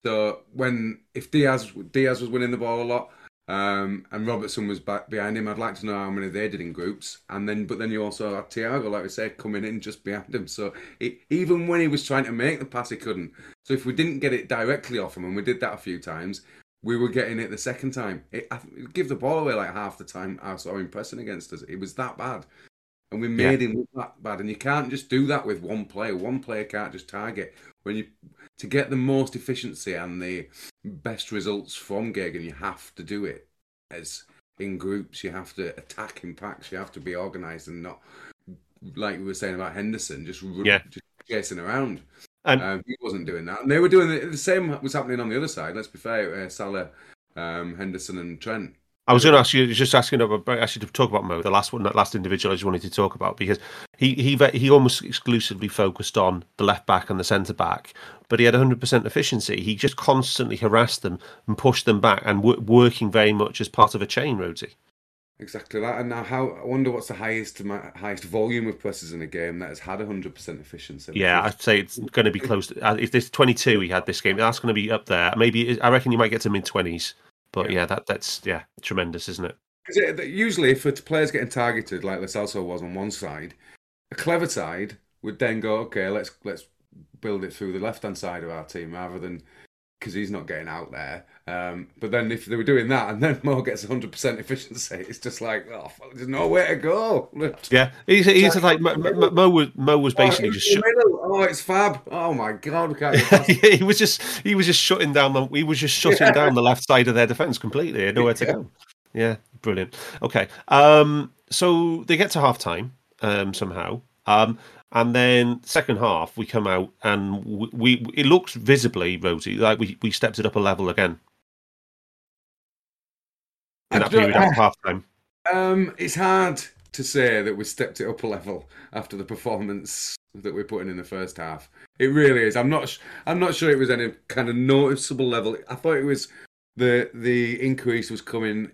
So when if Diaz Diaz was winning the ball a lot, um, and Robertson was back behind him, I'd like to know how many they did in groups. And then, but then you also had Thiago, like I said, coming in just behind him. So it, even when he was trying to make the pass, he couldn't. So if we didn't get it directly off him, and we did that a few times, we were getting it the second time. It, it give the ball away like half the time. I saw him pressing against us. It was that bad, and we made him look that bad. And you can't just do that with one player. One player can't just target. When you to get the most efficiency and the best results from gegen, you have to do it as in groups. You have to attack in packs. You have to be organised and not like we were saying about Henderson, just Yeah. just chasing around. And- um, he wasn't doing that, and they were doing the, the same. Was happening on the other side. Let's be fair, uh, Salah, um, Henderson, and Trent. I was going to ask you, just asking about actually to talk about Mo, the last one, that last individual I just wanted to talk about because he he he almost exclusively focused on the left back and the centre back, but he had 100% efficiency. He just constantly harassed them and pushed them back and w- working very much as part of a chain, Rhodesy. Exactly that. And now, how I wonder what's the highest highest volume of presses in a game that has had hundred percent efficiency. Yeah, I'd say it's going to be close. To, uh, if there's 22 he had this game, that's going to be up there. Maybe I reckon you might get to mid 20s, but yeah. that that's yeah tremendous, isn't it? 'Cause it- usually, if a player's getting targeted, like Lo Celso was on one side, a clever side would then go, okay, let's let's build it through the left hand side of our team rather than because he's not getting out there. Um, but then if they were doing that and then *laughs* Mo gets 100% efficiency, it's just like, oh, fuck, there's nowhere to go. Yeah, he's, he's like Mo, Mo, Mo was Mo was basically oh, just. Shut, oh, it's fab. Oh my god, we can't get past he was just he was just shutting down the he was just shutting Yeah. down the left side of their defense completely. They had nowhere to Yeah. go. Yeah, brilliant. Okay, um, so they get to half time um, somehow, um, and then second half we come out and we, we it looks visibly Rhodesy like we, we stepped it up a level again in that period after half time. Um, it's hard to say that we stepped it up a level after the performance that we're putting in the first half. It really is. I'm not. I'm not sure it was any kind of noticeable level. I thought it was the the increase was coming.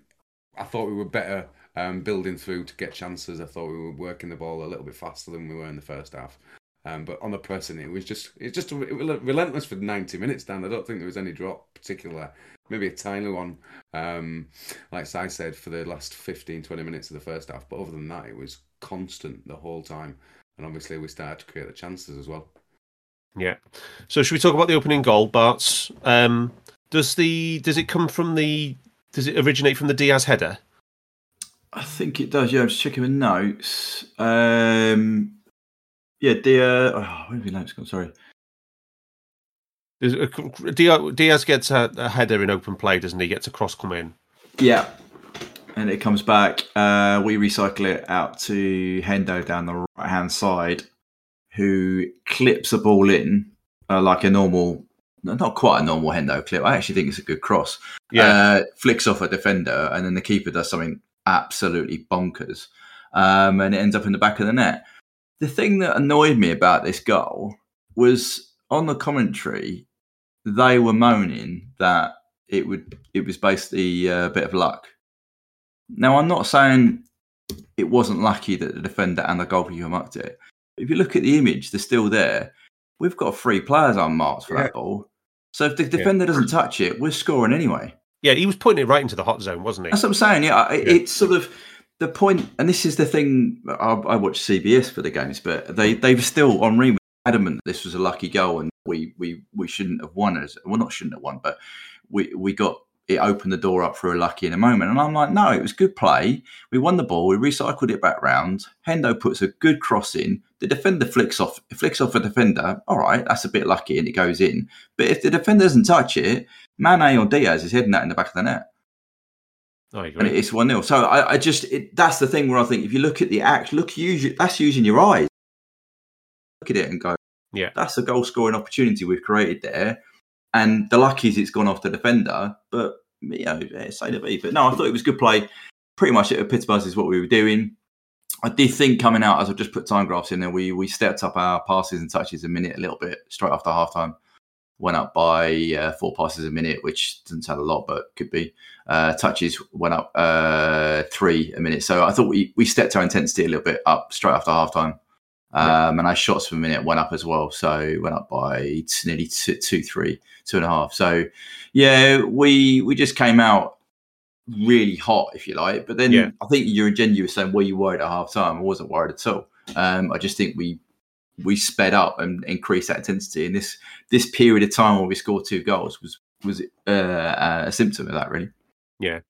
I thought we were better um, building through to get chances. I thought we were working the ball a little bit faster than we were in the first half. Um, but on the pressing, it was just it's just it was relentless for 90 minutes. Dan, I don't think there was any drop particular. Maybe a tiny one, um, like I said, for the last 15, 20 minutes of the first half. But other than that, it was constant the whole time. And obviously, we started to create the chances as well. Yeah. So should we talk about the opening goal, Barts? Um, does the does it come from the does it originate from the Diaz header? I think it does. Yeah, I'm just checking the notes. Um, yeah, dear. Oh, where have your notes gone? Sorry. A- Diaz Diaz gets a, a header in open play, doesn't he? Gets a cross come in. Yeah. And it comes back. Uh, we recycle it out to Hendo down the right hand side, who clips a ball in uh, like a normal, not quite a normal Hendo clip. I actually think it's a good cross. Yeah. Uh, flicks off a defender, and then the keeper does something absolutely bonkers. Um, and it ends up in the back of the net. The thing that annoyed me about this goal was on the commentary, they were moaning that it would it was basically a bit of luck. Now I'm not saying it wasn't lucky that the defender and the goalkeeper mucked it. If you look at the image, they're still there. We've got three players unmarked for Yeah. that ball. So if the defender doesn't touch it, we're scoring anyway. Yeah, he was putting it right into the hot zone, wasn't he? That's what I'm saying. Yeah, Yeah. it's sort of the point, and this is the thing. I, I watch CBS for the games, but they they were still on Ream adamant that this was a lucky goal and we we we shouldn't have won as well, not shouldn't have won, but we we got it opened the door up for a lucky in a moment. And I'm like, no, it was good play. We won the ball. We recycled it back round. Hendo puts a good cross in. The defender flicks off flicks off a defender. All right, that's a bit lucky and it goes in. But if the defender doesn't touch it, Mane or Diaz is heading that in the back of the net oh, I and it's one 0 So I, I just it, that's the thing where I think if you look at the act, look use that's using your eyes. Look at it and go, Yeah. that's a goal scoring opportunity we've created there. And the luck is it's gone off the defender, but you know, say to be. But no, I thought it was good play. Pretty much it epitomises what we were doing. I did think coming out as I just put time graphs in there, we we stepped up our passes and touches a minute a little bit straight after half time. Went up by uh, four passes a minute, which doesn't sound a lot, but could be. Uh, touches went up uh, three a minute. So I thought we, we stepped our intensity a little bit up straight after half time. Um. And our shots per minute went up as well. So went up by nearly two, two, three, two and a half. So yeah, we we just came out really hot, if you like. But then yeah. I think you're you were saying, were you worried at half time? I wasn't worried at all. Um, I just think we we sped up and increased that intensity. And this this period of time where we scored two goals was was uh, a symptom of that, really. Yeah.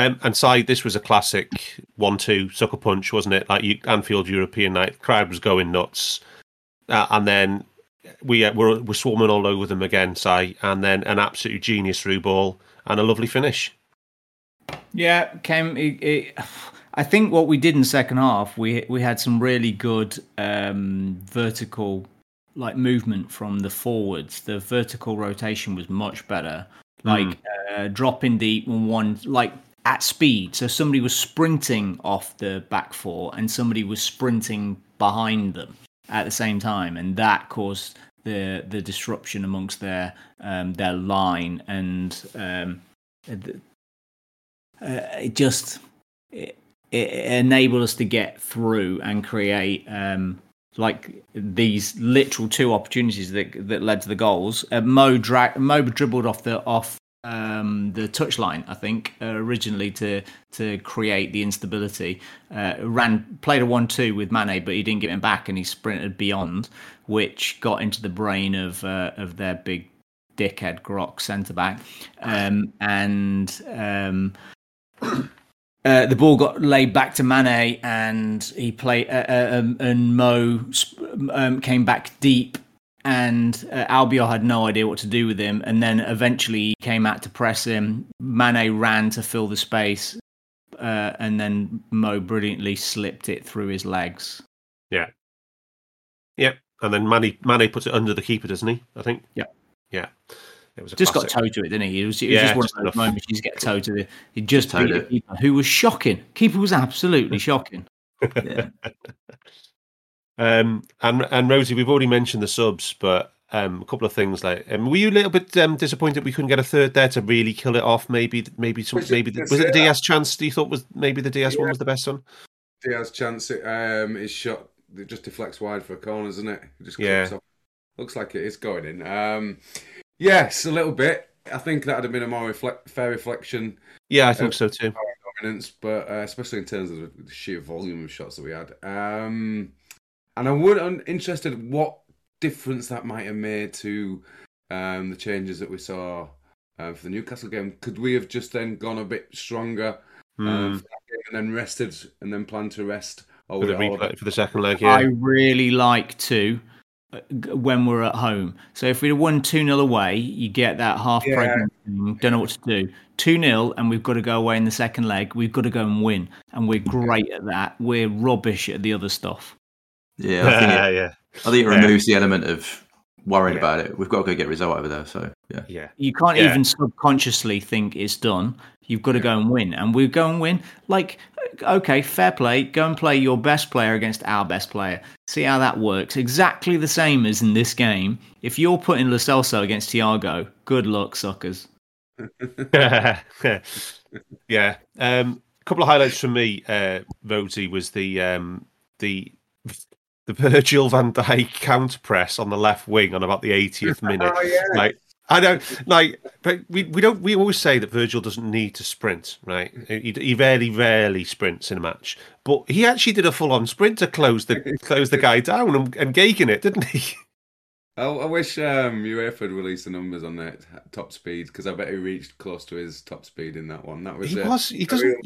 Um, and side, this was a classic one-two sucker punch, wasn't it? Like you, Anfield European night, the crowd was going nuts, uh, and then we uh, were we're swarming all over them again, Si, and then an absolute genius through ball and a lovely finish. Yeah, came. It, it, I think what we did in the second half, we we had some really good um, vertical like movement from the forwards. The vertical rotation was much better. Like mm. uh, dropping deep and one like at speed. So somebody was sprinting off the back four and somebody was sprinting behind them at the same time, and that caused the the disruption amongst their um, their line and um, uh, it just it, it, enabled us to get through and create um, like these literal two opportunities that that led to the goals. Uh, Mo drag Mo dribbled off the off um, the touchline, I think, uh, originally to to create the instability. Uh, ran played a one-two with Mane, but he didn't get him back, and he sprinted beyond, which got into the brain of uh, of their big dickhead Grock centre back, um, and um, *coughs* uh, the ball got laid back to Mane, and he played, uh, uh, um, and Mo um, came back deep, and uh, Albiol had no idea what to do with him, and then eventually he came out to press him. Mane ran to fill the space, uh, and then Mo brilliantly slipped it through his legs. Yeah, yep, and then Mane Mane puts it under the keeper, doesn't he? I think. Yeah, yeah. It was just classic. got towed to it, didn't he? It was, it was yeah, just one of those moments you just get towed to the. He just beat the keeper, who was shocking. Keeper was absolutely shocking. *laughs* Yeah. Um, and and Rhodesy, we've already mentioned the subs, but um, a couple of things like um, were you a little bit um, disappointed we couldn't get a third there to really kill it off? Maybe maybe some was maybe it, was it the Diaz chance? Do you thought was maybe the Diaz yeah. one was the best one? Diaz chance, it, um, his shot it just deflects wide for a corner, isn't it? it just yeah. Off. Looks like it is going in. Um, Yes, a little bit. I think that would have been a more reflect, fair reflection. Yeah, I think so too. Dominance, but uh, especially in terms of the sheer volume of shots that we had. Um, and I would I'm interested what difference that might have made to um, the changes that we saw uh, for the Newcastle game. Could we have just then gone a bit stronger mm. uh, and then rested and then planned to rest? For the replay for the second leg, yeah. I really like to when we're at home. So if we'd won 2 0 away, you get that half yeah. pregnant thing, don't know what to do. 2 0, and we've got to go away in the second leg. We've got to go and win. And we're great at that. We're rubbish at the other stuff. Yeah, I think it, yeah. I think it removes the element of worrying yeah. about it. We've got to go get a result over there. So, yeah. yeah. You can't even subconsciously think it's done. You've got to go and win. And we go and win. Like, okay, fair play. Go and play your best player against our best player. See how that works. Exactly the same as in this game. If you're putting Lo Celso against Thiago, good luck, suckers. *laughs* yeah. Um, a couple of highlights from me, uh, Rhodesy, was the um, the the *laughs* Virgil van Dijk counter press on the left wing on about the 80th *laughs* minute. oh, yeah. Like I don't like, but we, we don't. We always say that Virgil doesn't need to sprint, right? He, he rarely, rarely sprints in a match, but he actually did a full on sprint to close the *laughs* close the guy down and, and gagging it, didn't he? I, I wish um, UEFA had released the numbers on that top speed because I bet he reached close to his top speed in that one. That was he was. He doesn't.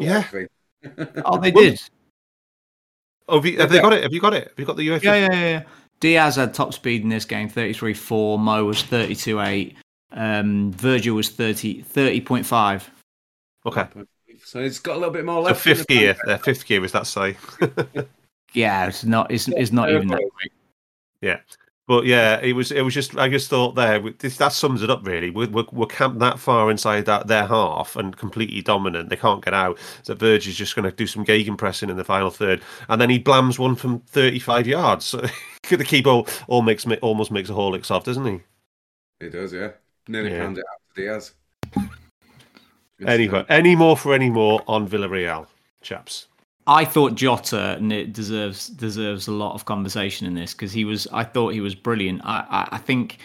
Yeah. oh, they did. Oh, have, you, have they got it? Have you got it? Have you got the UEFA? Yeah, yeah, yeah. Diaz had top speed in this game, 33.4. Mo was 32.8. Um, Virgil was 30, 30.5. Okay. So it's got a little bit more left. So fifth gear, uh, fifth gear, is that say? *laughs* yeah, it's not. It's, it's not even that Yeah. But yeah, it was it was just I just thought there this, that sums it up really. We're, we're, we're camped that far inside that their half and completely dominant. They can't get out. So Verge is just going to do some pressing in the final third, and then he blams one from 35 yards. *laughs* So the keeper all makes almost makes a Horlicks off, doesn't he? He does, yeah. Nearly yeah. it out to Diaz. Anyway, any more for any more on Villarreal, chaps? I thought Jota deserves deserves a lot of conversation in this because he was. I thought he was brilliant. I, I, I think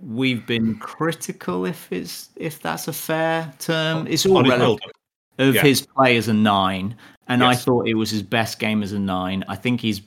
we've been critical, if it's if that's a fair term. It's all relative of yeah. his play as a nine, and yes. I thought it was his best game as a nine. I think he's.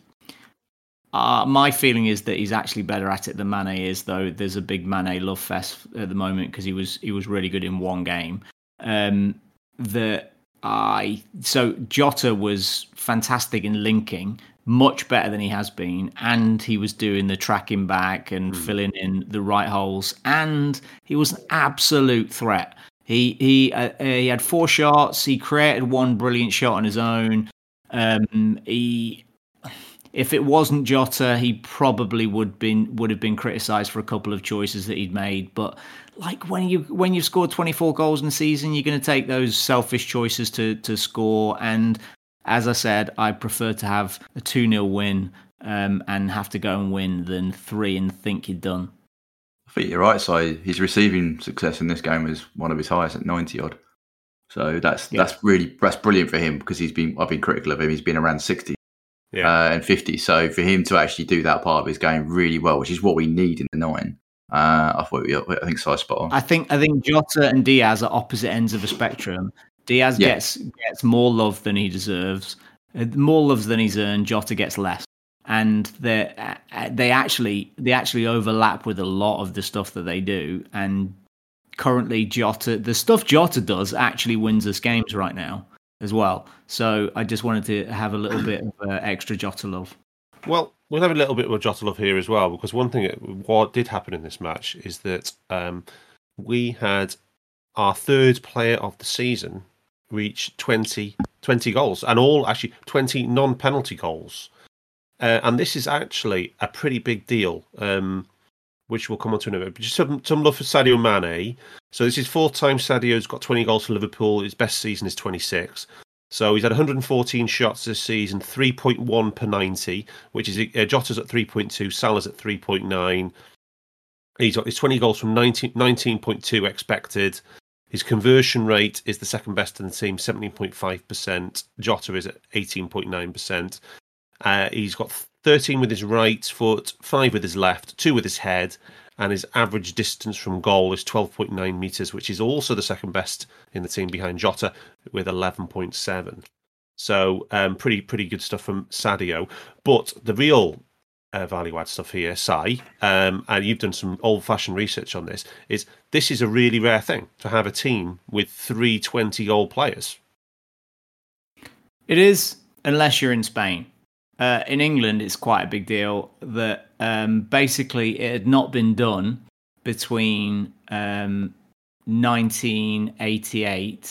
Uh, my feeling is that he's actually better at it than Mane is, though. There's a big Mane love fest at the moment because he was he was really good in one game. Um, that I so Jota was fantastic in linking, much better than he has been, and he was doing the tracking back and mm. filling in the right holes, and he was an absolute threat. He he uh, he had four shots. He created one brilliant shot on his own. Um, he if it wasn't Jota, he probably would been would have been criticised for a couple of choices that he'd made. But like when you when you've scored 24 goals in the season, you're going to take those selfish choices to to score. And as I said, I prefer to have a 2 0 win um, and have to go and win than three and think you're done. I think you're right. So his receiving success in this game was one of his highest at 90 odd. So that's yeah. that's really that's brilliant for him because he's been I've been critical of him. He's been around 60 yeah. Uh, and 50. So for him to actually do that part of his game really well, which is what we need in the nine, uh, I thought I think so spot on. I think I think Jota and Diaz are opposite ends of the spectrum. Diaz yeah. gets gets more love than he deserves, uh, more love than he's earned. Jota gets less, and they uh, they actually they actually overlap with a lot of the stuff that they do. And currently, Jota the stuff Jota does actually wins us games right now as well. So I just wanted to have a little bit of uh, extra Jota love. Well, we'll have a little bit of Jota love here as well, because one thing what did happen in this match is that um, we had our third player of the season reach 20, 20 goals, and all actually 20 non penalty goals. Uh, and this is actually a pretty big deal, um, which we'll come on to in a minute. But just some, some love for Sadio Mane. So this is fourth time Sadio's got 20 goals for Liverpool. His best season is 26. So he's had 114 shots this season, 3.1 per 90, which is uh, Jota's at 3.2, Salah's at 3.9. He's got his 20 goals from 19, 19.2 expected. His conversion rate is the second best in the team, 17.5%. Jota is at 18.9%. Uh, he's got 13 with his right foot, 5 with his left, 2 with his head, and his average distance from goal is 12.9 metres, which is also the second best in the team behind Jota with 11.7. So um, pretty pretty good stuff from Sadio. But the real uh, value add stuff here, Si, um, and you've done some old fashioned research on this, is this is a really rare thing to have a team with three 20 goal players. It is, unless you're in Spain. Uh, in England, it's quite a big deal that um, basically it had not been done between um, 1988.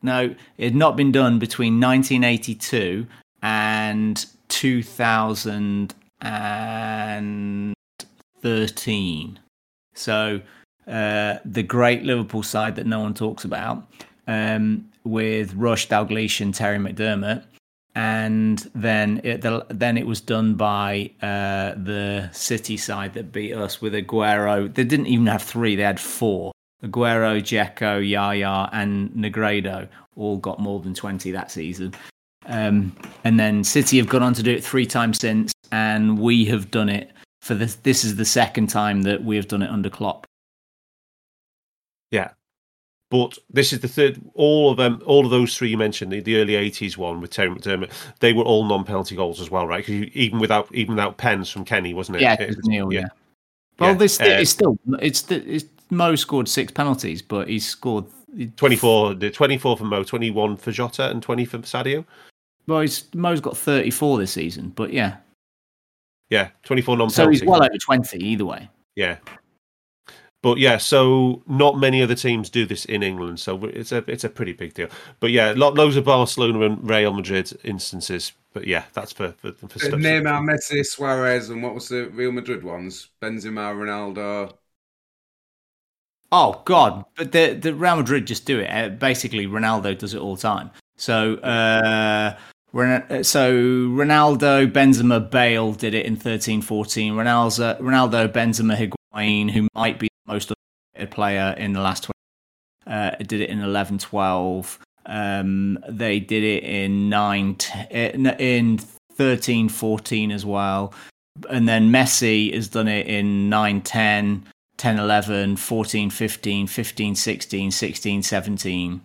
No, it had not been done between 1982 and 2013. So uh, the great Liverpool side that no one talks about, um, with Rush Dalgleish and Terry McDermott, and then it the, then it was done by uh, the City side that beat us with Aguero. They didn't even have three; they had four. Aguero, Dzeko, Yaya, and Negredo all got more than twenty that season. Um, and then City have gone on to do it three times since, and we have done it for this. This is the second time that we have done it under Klopp. Yeah, but this is the third. All of them, all of those three you mentioned, the, the early '80s one with Terry McDermott, they were all non-penalty goals as well, right? Because even without even without pens from Kenny, wasn't it? Yeah, it was Neal. Yeah. yeah. Well, yeah. this uh, it's still it's it's Mo scored six penalties, but he scored 24, 24 for Mo, 21 for Jota, and 20 for Sadio. Well, he's Mo's got 34 this season, but yeah, yeah, 24 non. So he's well over 20 either way. Yeah, but yeah, so not many other teams do this in England, so it's a it's a pretty big deal. But yeah, loads of Barcelona and Real Madrid instances But yeah, that's for for, for Uh, stuff. Neymar, Messi, Suarez, and what was the Real Madrid ones? Benzema, Ronaldo. Oh God! But the the Real Madrid just do it. Uh, basically, Ronaldo does it all the time. So, uh, so Ronaldo, Benzema, Bale did it in thirteen, fourteen. Ronaldo, Ronaldo, Benzema, Higuain, who might be the most underrated player in the last 20, uh, did it in 11, 12. Um, they did it in nine, t- in in 13, 14 as well. And then Messi has done it in 9, 10, 10, 11, 14, 15, 15, 16, 16, 17,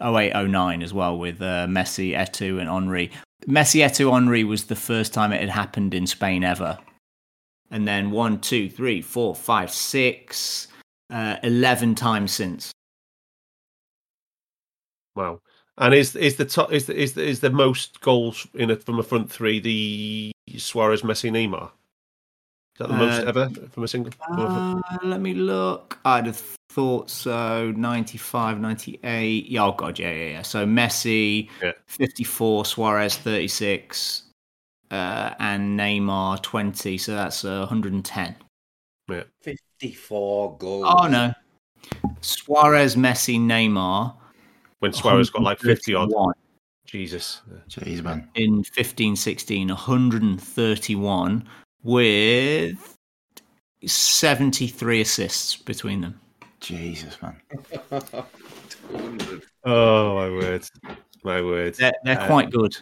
08, 09 as well with uh, Messi, Eto'o, and Henry. Messi, Eto'o, Henry was the first time it had happened in Spain ever. And then one, two, three, four, five, six, uh, 11 times since. Wow. And is is the top is the, is the, is the most goals in a, from a front three the Suarez, Messi, Neymar? Is that the most Uh, ever from a single? Uh, let me look. I'd have thought so. 95, 98. Yeah, oh, God, yeah, yeah, yeah. So Messi, Yeah. 54, Suarez, 36, uh, and Neymar, 20. So that's uh, 110. 54 goals. Oh, no. Suarez, Messi, Neymar. when Suarez got like fifty odd. 131 Jesus. Jeez, man. In 15, 16, 131 with 73 assists between them. Jesus, man. *laughs* Oh my word. My word. They're, they're Uh, quite good.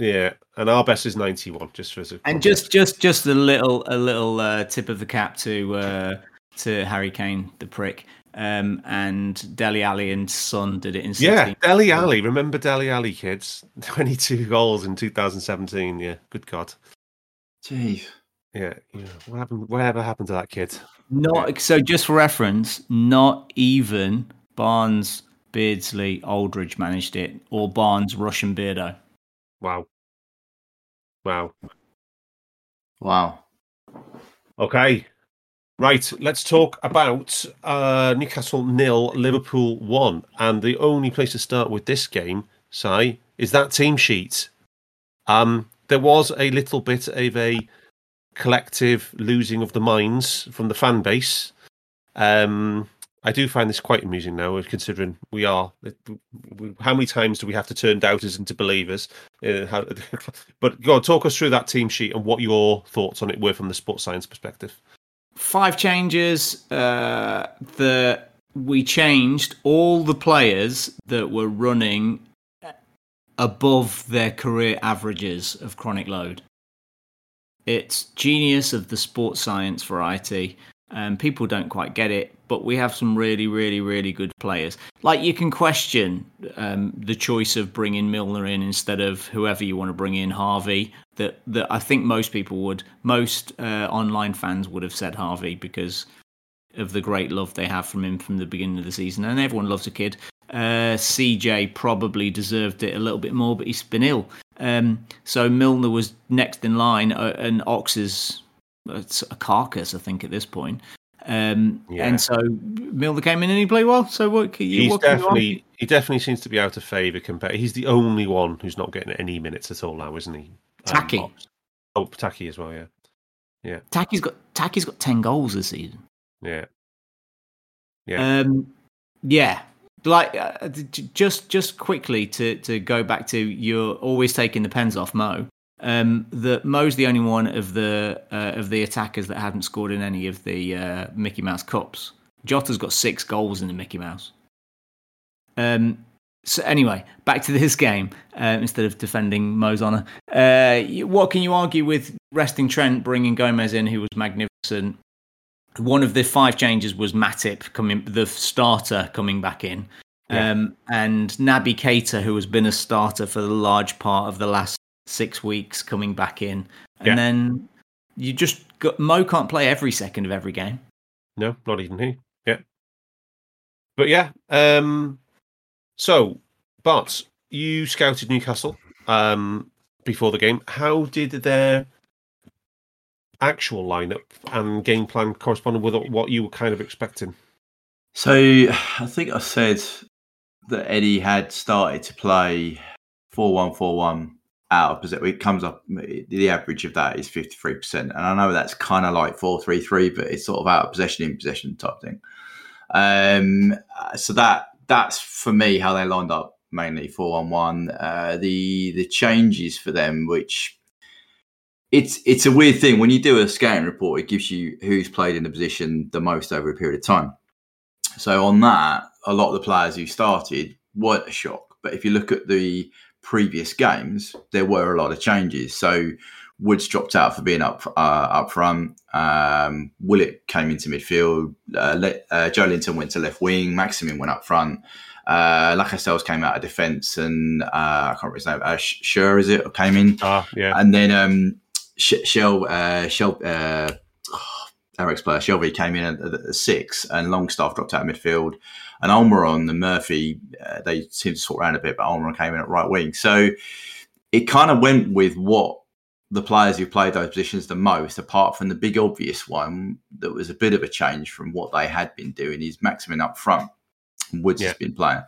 Yeah. And our best is ninety one, just for as a And just, just, just a little, a little uh, tip of the cap to uh, to Harry Kane, the prick, um, and Dele Alli and Son did it in 16. Yeah, Dele Alli. Remember Dele Alli, kids? *laughs* 22 goals in 2017. Yeah, good God. Jeez. Yeah, yeah. What happened? Whatever happened to that kid? Not so. Just for reference, not even Barnes, Beardsley, Aldridge managed it, or Barnes, Russian Beardo. Wow. Wow. Wow. Okay. Right, let's talk about uh, Newcastle nil, Liverpool one, and the only place to start with this game, Si, is that team sheet. Um, there was a little bit of a collective losing of the minds from the fan base. Um, I do find this quite amusing now, considering we are. How many times do we have to turn doubters into believers? Uh, *laughs* but go on, talk us through that team sheet and what your thoughts on it were from the sports science perspective. Five changes. Uh, the we changed all the players that were running above their career averages of chronic load. It's genius of the sports science variety. Um, people don't quite get it, but we have some really, really, really good players. Like you can question um, the choice of bringing Milner in instead of whoever you want to bring in, Harvey. That that I think most people would, most uh, online fans would have said Harvey because of the great love they have from him from the beginning of the season, and everyone loves a kid. Uh, CJ probably deserved it a little bit more, but he's been ill. Um, so Milner was next in line, uh, and Ox is it's a carcass, I think, at this point. Um, Yeah. And so Milner came in and he played well. So what? Can you, He's what can you definitely he definitely seems to be out of favour compared. He's the only one who's not getting any minutes at all now, isn't he? Um, Taki. Ox. oh, Taki as well. Yeah, yeah. Taki's got Taki's got ten goals this season. yeah, Yeah. Um, yeah. Like uh, just just quickly to to go back to you're always taking the pens off Mo. Um, that Mo's the only one of the uh, of the attackers that haven't scored in any of the uh, Mickey Mouse Cups. Jota's got six goals in the Mickey Mouse. Um, so anyway, back to this *laughs* game uh, instead of defending Mo's honour. Uh, what can you argue with resting Trent, bringing Gomez in, who was magnificent? One of the five changes was Matip coming, the starter coming back in, Yeah. um, and Naby Keita, who has been a starter for the large part of the last six weeks, coming back in, and Yeah. then you just got Mo can't play every second of every game. no, not even he. Yeah, but yeah. Um, so, but you scouted Newcastle um before the game. How did their actual lineup and game plan correspond with what you were kind of expecting? So I think I said that Eddie had started to play 4 1 4 1 out of possession. It comes up. The average of that is fifty three percent, and I know that's kind of like four three three, but it's sort of out of possession in possession type thing. Um, so that that's for me how they lined up mainly four on one. Uh, the the changes for them, which it's it's a weird thing when you do a scouting report, it gives you who's played in the position the most over a period of time. So on that, a lot of the players who started weren't a shock. But if you look at the previous games, there were a lot of changes. So Woods dropped out for being up uh, up front. Um, Willock came into midfield. Uh, uh, Joelinton went to left wing. Maximin went up front. Uh, Lascelles came out of defence, and uh, I can't remember his name. Uh, Schär, is it? Came in. Ah, yeah. And then um, Sh- Shell, uh, Shell, uh, oh, Eric's player Shelvey came in at, at, six, and Longstaff dropped out of midfield, and Almiron and Murphy uh, they seemed to sort around a bit, but Almiron came in at right wing. So it kind of went with what the players who played those positions the most, apart from the big obvious one that was a bit of a change from what they had been doing, is Maximin up front. Woods yeah. has been playing.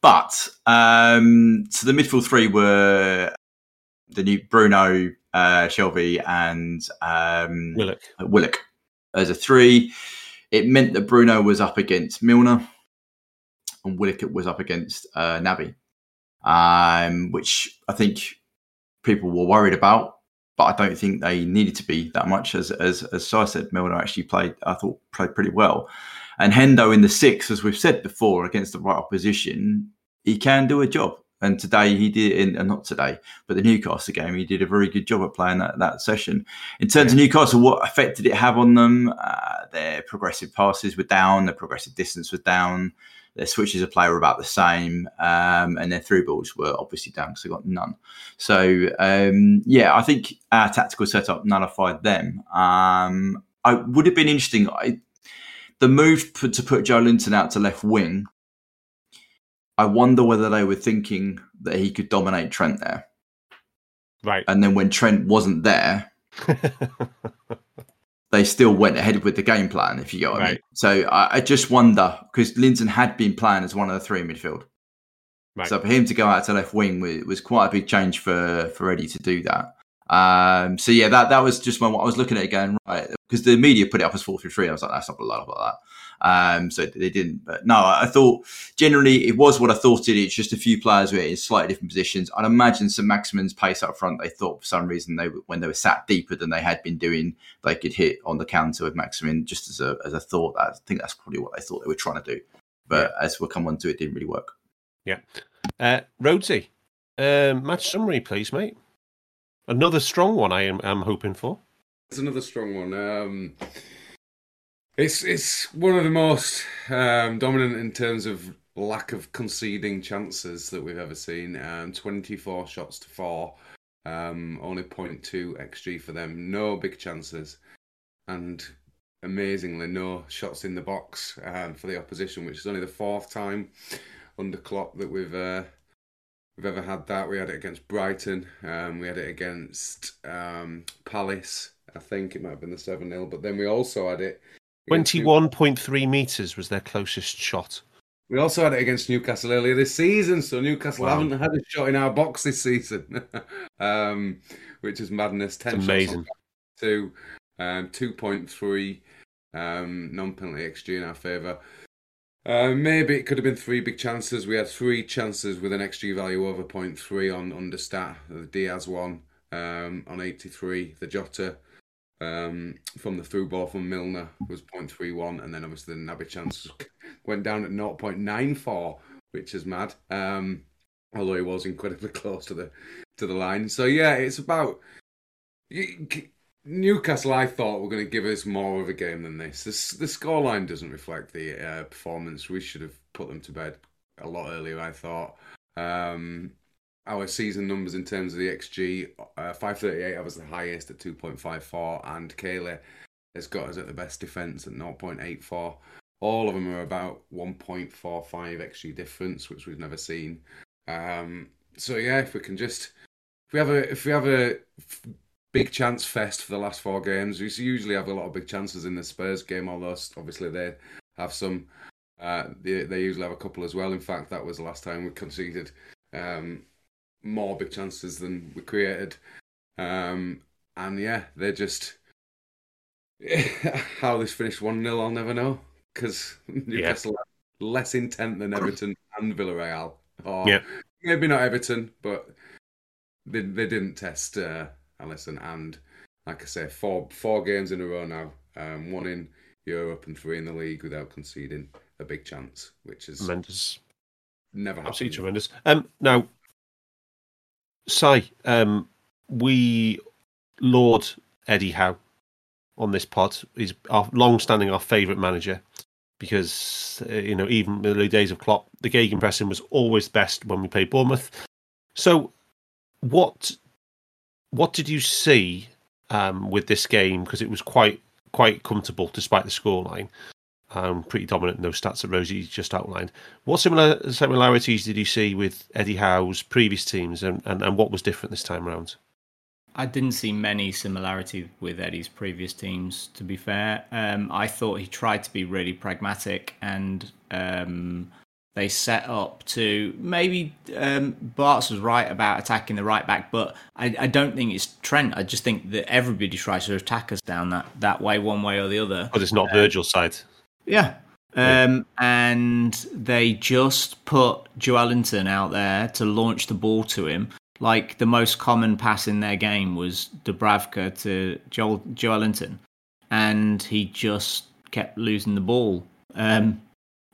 But um, so the midfield three were the new Bruno, uh, Shelvey, and um, Willock. Willock as a three. It meant that Bruno was up against Milner and Willock was up against uh, Naby, um, which I think people were worried about, but I don't think they needed to be that much. As as as said, Milner actually played, I thought, played pretty well. And Hendo in the six, as we've said before, against the right opposition, he can do a job. And today he did, in, and not today, but the Newcastle game, he did a very good job at playing that, that session. In terms yeah. of Newcastle, what effect did it have on them? Uh, their progressive passes were down, their progressive distance was down, their switches of play were about the same, um, and their through balls were obviously down because they got none. So, um, yeah, I think our tactical setup nullified them. Um, I would have been interesting. I, the move to put Joelinton out to left wing, I wonder whether they were thinking that he could dominate Trent there. Right. And then when Trent wasn't there, *laughs* they still went ahead with the game plan, if you get what right. I mean. So I, I just wonder, because Linton had been playing as one of the three in midfield. Right. So for him to go out to left wing was, was quite a big change for, for Eddie to do that. Um, so yeah, that that was just my. I was looking at it going right because the media put it up as four three three. I was like, that's not a lot about that. Um, so they didn't. But no, I thought generally it was what I thought it. It's just a few players were in slightly different positions. I'd imagine some Maximin's pace up front. They thought for some reason they when they were sat deeper than they had been doing, they could hit on the counter with Maximin. Just as a as a thought, I think that's probably what they thought they were trying to do. But yeah. as we'll come on to, it didn't really work. Yeah, uh, Rhodesy, um, match summary, please, mate. Another strong one I am, am hoping for. It's another strong one. Um, it's it's one of the most um, dominant in terms of lack of conceding chances that we've ever seen. Um, 24 shots to four, um, only 0.2 xG for them. No big chances, and amazingly, no shots in the box um, for the opposition, which is only the fourth time under Klopp that we've uh, we've ever had that. We had it against Brighton. Um, we had it against um, Palace. I think it might have been the 7 0. But then we also had it. 21.3 metres was their closest shot. We also had it against Newcastle earlier this season. So Newcastle wow. haven't had a shot in our box this season, *laughs* um, which is madness. 10 it's amazing. Two, um, 2.3 um, non penalty XG in our favour. Uh, maybe it could have been three big chances. We had three chances with an XG value over 0.3 on understat. The Diaz one um, on 83, the Jota um, from the through ball from Milner was 0.31, and then obviously the Naby chance *laughs* went down at 0.94, which is mad. Um, although he was incredibly *laughs* close to the to the line. So yeah, it's about Newcastle, I thought were going to give us more of a game than this. The, the scoreline doesn't reflect the uh, performance. We should have put them to bed a lot earlier, I thought. Um, our season numbers in terms of the XG, uh, 538, I was the highest at 2.54, and Caley has got us at the best defence at 0.84. All of them are about 1.45 XG difference, which we've never seen. Um, so yeah, if we can just if we have a if we have a big chance fest for the last four games. We usually have a lot of big chances in the Spurs game, although obviously they have some. Uh, they, they usually have a couple as well. In fact, that was the last time we conceded. Um, more big chances than we created. Um, and yeah, they're just *laughs* how this finished one 0 I'll never know because *laughs* Newcastle yeah. less intent than Everton *clears throat* and Villarreal. Or yeah. maybe not Everton, but they they didn't test uh, Alisson. And like I say, four four games in a row now, um, one in Europe and three in the league without conceding a big chance, which is tremendous. Never happened. Absolutely tremendous. Um, now, Si, um, we laud Eddie Howe on this pod. He's our long-standing our favourite manager because uh, you know even in the early days of Klopp, the gegenpressing was always best when we played Bournemouth. So, what what did you see um, with this game? Because it was quite quite comfortable despite the scoreline. Um, pretty dominant in those stats that Rhodesy just outlined. What similar similarities did you see with Eddie Howe's previous teams, and, and, and what was different this time around? I didn't see many similarities with Eddie's previous teams. To be fair, um, I thought he tried to be really pragmatic, and um, they set up to maybe um, Bart's was right about attacking the right back, but I, I, don't think it's Trent. I just think that everybody tries to attack us down that, that way, one way or the other. But it's not um, Virgil's side. Yeah. Um, and they just put Joe Joelinton out there to launch the ball to him. Like the most common pass in their game was Dubravka to Joel Joelinton, and he just kept losing the ball. Um,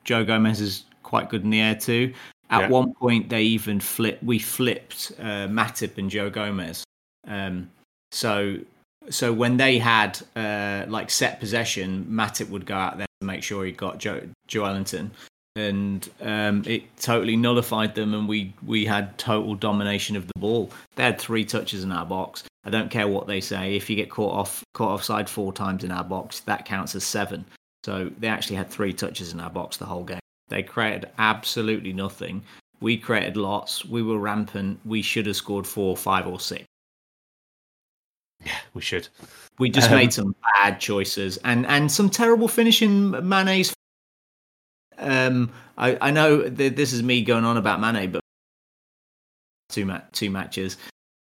Joe Gomez is quite good in the air too. At yeah. one point, they even flipped. We flipped uh, Matip and Joe Gomez. Um, so so when they had uh, like set possession, Matip would go out there to make sure he got Joe Ellington, and um, it totally nullified them, and we we had total domination of the ball. They had three touches in our box. I don't care what they say. If you get caught off caught offside four times in our box, that counts as seven. So they actually had three touches in our box the whole game. They created absolutely nothing. We created lots. We were rampant. We should have scored four, five, or six. Yeah, we should. We just um, made some bad choices and and some terrible finishing Mane's. Um, I I know that this is me going on about Mane, but two ma- two matches,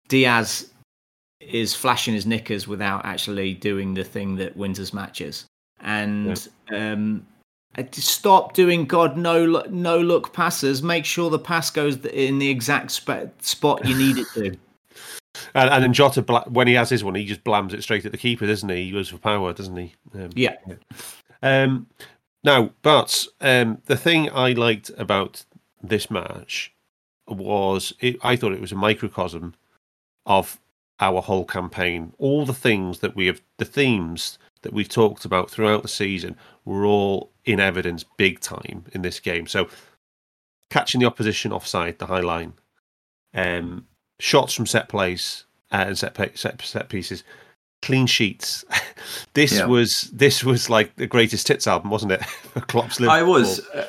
Diaz is flashing his knickers without actually doing the thing that wins us matches, and yeah. um, stop doing God no no look passes. Make sure the pass goes in the exact sp- spot you need it to. *laughs* And, and then Jota, when he has his one, he just blams it straight at the keeper, doesn't he? He goes for power, doesn't he? Um, yeah. Um, now, but um, the thing I liked about this match was it, I thought it was a microcosm of our whole campaign. All the things that we have, the themes that we've talked about throughout the season, were all in evidence big time in this game. So, catching the opposition offside, the high line, um, shots from set plays uh, and set, set set pieces, clean sheets. *laughs* this yeah. was this was like the greatest hits album, wasn't it? *laughs* Klopp's Liverpool. I was, uh,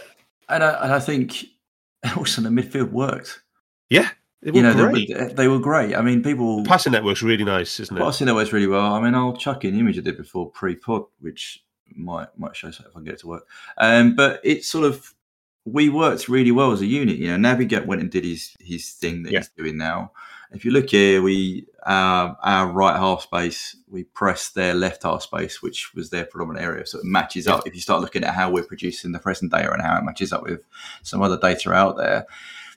and I, and I think *laughs* also the midfield worked. Yeah, you know, they, they, were great. I mean, people passing network's really nice, isn't it? Passing network's really well. I mean, I'll chuck in the image I did before pre-pod, which might might show if I can get it to work. Um, but it's sort of we worked really well as a unit. You know, Naby Keita went and did his his thing that yeah. he's doing now. If you look here, we uh, our right half space, we pressed their left half space, which was their predominant area. So it matches up. If you start looking at how we're producing the present data and how it matches up with some other data out there,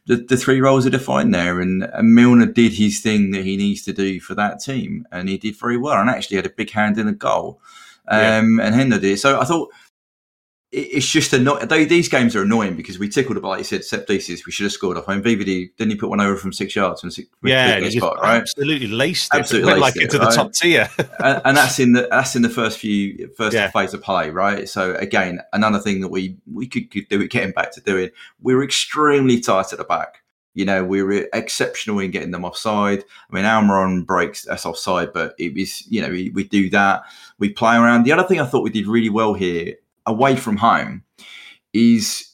the, the three roles are defined there. And, and Milner did his thing that he needs to do for that team, and he did very well, and actually had a big hand in the goal. Um, yeah. And Hendo did. So I thought it's just annoying. These games are annoying because we tickled about, like you said, set pieces. We should have scored off. I mean, VVD didn't he put one over from six yards and six, yeah, spot, right? Absolutely laced it. Absolutely laced like it, into right? the top tier. and, and, that's in the that's in the first few first yeah. phase of play, right? So again, another thing that we we could, could do it getting back to doing. We were extremely tight at the back. You know, we were exceptional in getting them offside. I mean, Almiron breaks us offside, but it was you know we, we do that. We play around. The other thing I thought we did really well here away from home is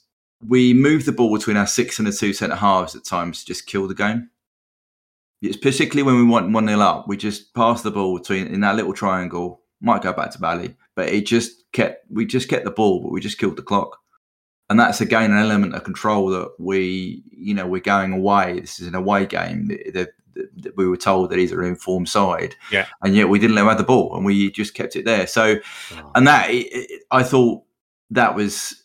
we move the ball between our six and the two centre halves at times to just kill the game. It's particularly when we want one nil up, we just pass the ball between in that little triangle. Might go back to Bally, but it just kept we just kept the ball, but we just killed the clock. and that's again an element of control that we, you know, we're going away. This is an away game. The, the, we were told that he's an informed side, Yeah. and yet we didn't let him have the ball, and we just kept it there. So, Oh. and that it, it- I thought that was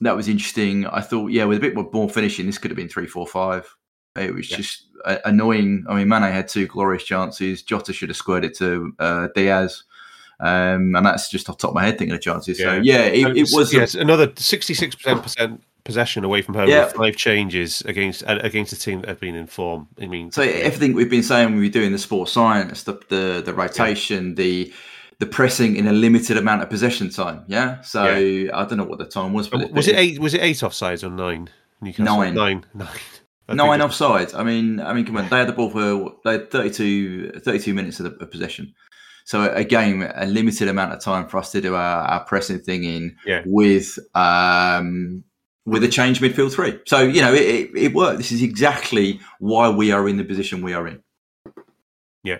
that was interesting. I thought, yeah, with a bit more ball finishing, this could have been three, four, five. It was Yeah. just uh, annoying. I mean, Mane had two glorious chances. Jota should have squared it to uh, Diaz. Um, and that's just off the top of my head thinking of chances. So Yeah. yeah, it, it was. a- yes, another sixty-six percent possession away from home Yeah. five changes against uh, against a team that have been in form. I mean, So everything we've been saying, we're doing the sports science, the the, the rotation, the the pressing in a limited amount of possession time. Yeah. So I don't know what the time was, but was it eight? Was it eight offsides or nine? Newcastle Nine. nine, *laughs* nine. I nine offsides. I mean, I mean, come on, they had the ball for they had 32, 32 minutes of, the, of possession. So again, a limited amount of time for us to do our, our pressing thing in Yeah. with um, with a change midfield three. So you know, it, it, it worked. This is exactly why we are in the position we are in. Yeah.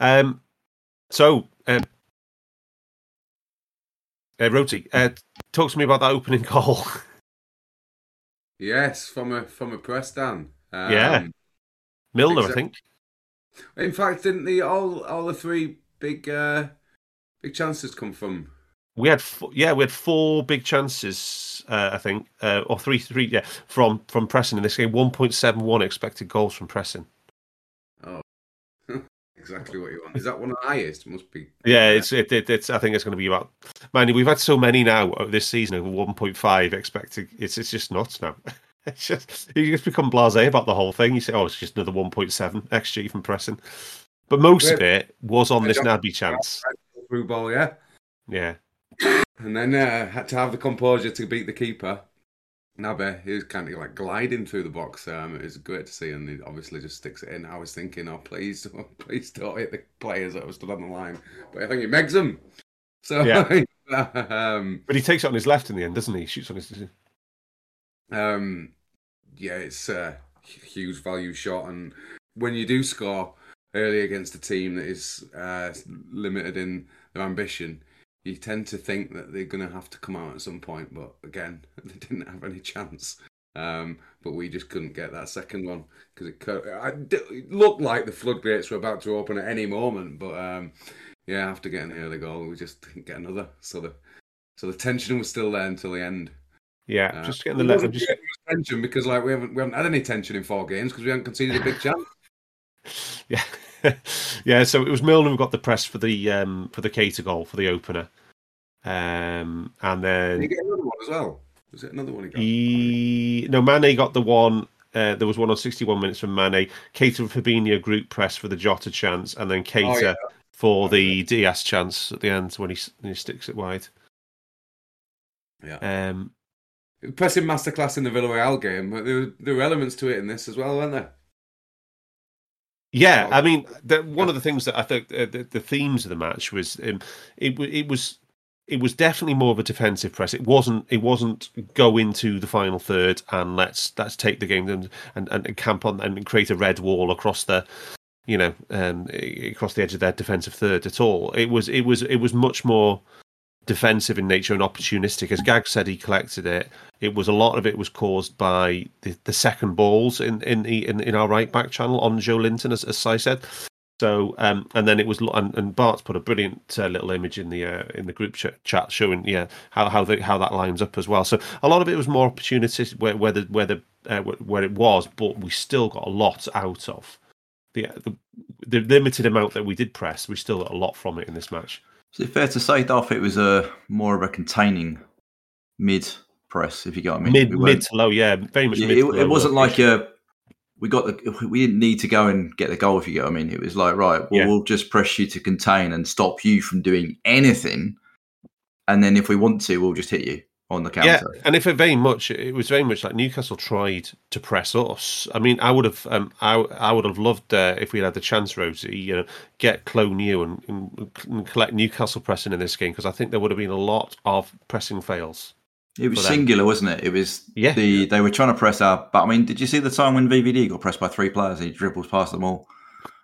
Um, so, um, uh, Rhodesy, uh, talk to me about that opening *laughs* goal. Yes, from a from a press down. Um, Yeah. Milner, I think. In fact, didn't the all all the three big uh big chances come from? We had, f- yeah, we had four big chances, uh, I think, uh, or three, three, yeah, from from pressing in this game. One point seven one expected goals from pressing. Oh, *laughs* exactly what you want. Is that one of the highest? Must be. Yeah, it's it, it, it's. I think it's going to be about. Man, we've had so many now uh, this season over one point five expected. It's it's just nuts now. *laughs* It's just you just become blasé about the whole thing. You say, oh, it's just another one point seven xg from pressing, but most of it was on this Naby chance. through ball, yeah. Yeah, And then uh, had to have the composure to beat the keeper. Naby, he was kind of like gliding through the box. Um, it was great to see, and he obviously just sticks it in. I was thinking, oh, please, *laughs* please don't hit the players that were stood on the line. But I think he megs them. So, Yeah. *laughs* um, but he takes it on his left in the end, doesn't he? He shoots on his. um, yeah, it's a huge value shot. And when you do score early against a team that is uh, limited in their ambition, you tend to think that they're going to have to come out at some point. But again, *laughs* they didn't have any chance. Um, but we just couldn't get that second one because it, co- it looked like the floodgates were about to open at any moment. But um, yeah, after getting the early goal, we just didn't get another. So the so the tension was still there until the end. Yeah, Uh, just get the it Just, tension because like we haven't we haven't had any tension in four games because we haven't conceded a big chance. *laughs* yeah, *laughs* yeah. So it was Milner who got the press for the um for the Keita goal for the opener, um, and Did then he get another one as well? Was it another one he got? he no Mane got the one. Uh, there was one on 61 minutes from Mane. Keita and Fabinho group press for the Jota chance, and then Keita Oh, yeah. for the Diaz chance at the end when he when he sticks it wide. Yeah. Um, Pressing masterclass in the Villarreal game, but there were, there were elements to it in this as well, weren't there? Yeah. I mean, the, one of the things that I think uh, the, the themes of the match was um, it it was it was definitely more of a defensive press. It wasn't it wasn't go into the final third and let's let's take the game and and, and camp on and create a red wall across the you know um, across the edge of their defensive third at all. It was it was it was much more defensive in nature and opportunistic. As Gag said, he collected it. It was a lot of it was caused by the, the second balls in in, the, in in our right back channel on Joelinton, as, as said. So um, and then it was and, and Bart's put a brilliant uh, little image in the uh, in the group ch- chat showing yeah how how the, how that lines up as well. So a lot of it was more opportunistic where where the where the uh, where it was, but we still got a lot out of the, the the limited amount that we did press. We still got a lot from it in this match. Is it fair to say, Darth, it was a more of a containing mid press, if you get what I mean? mid We mid to low, yeah, very much. Yeah, it, it wasn't like a uh, we got the *laughs* we didn't need to go and get the goal if you get what I mean. It was like right, well, Yeah. we'll just press you to contain and stop you from doing anything, and then if we want to, we'll just hit you on the counter. Yeah, and if it very much, it was very much like Newcastle tried to press us. I mean, I would have, um, I, I would have loved uh, if we had the chance, Rhodesy, you know, get Clone New and, and, collect Newcastle pressing in this game because I think there would have been a lot of pressing fails. It was singular, wasn't it? It was Yeah. the they were trying to press our. But I mean, did you see the time when VVD got pressed by three players? He dribbles past them all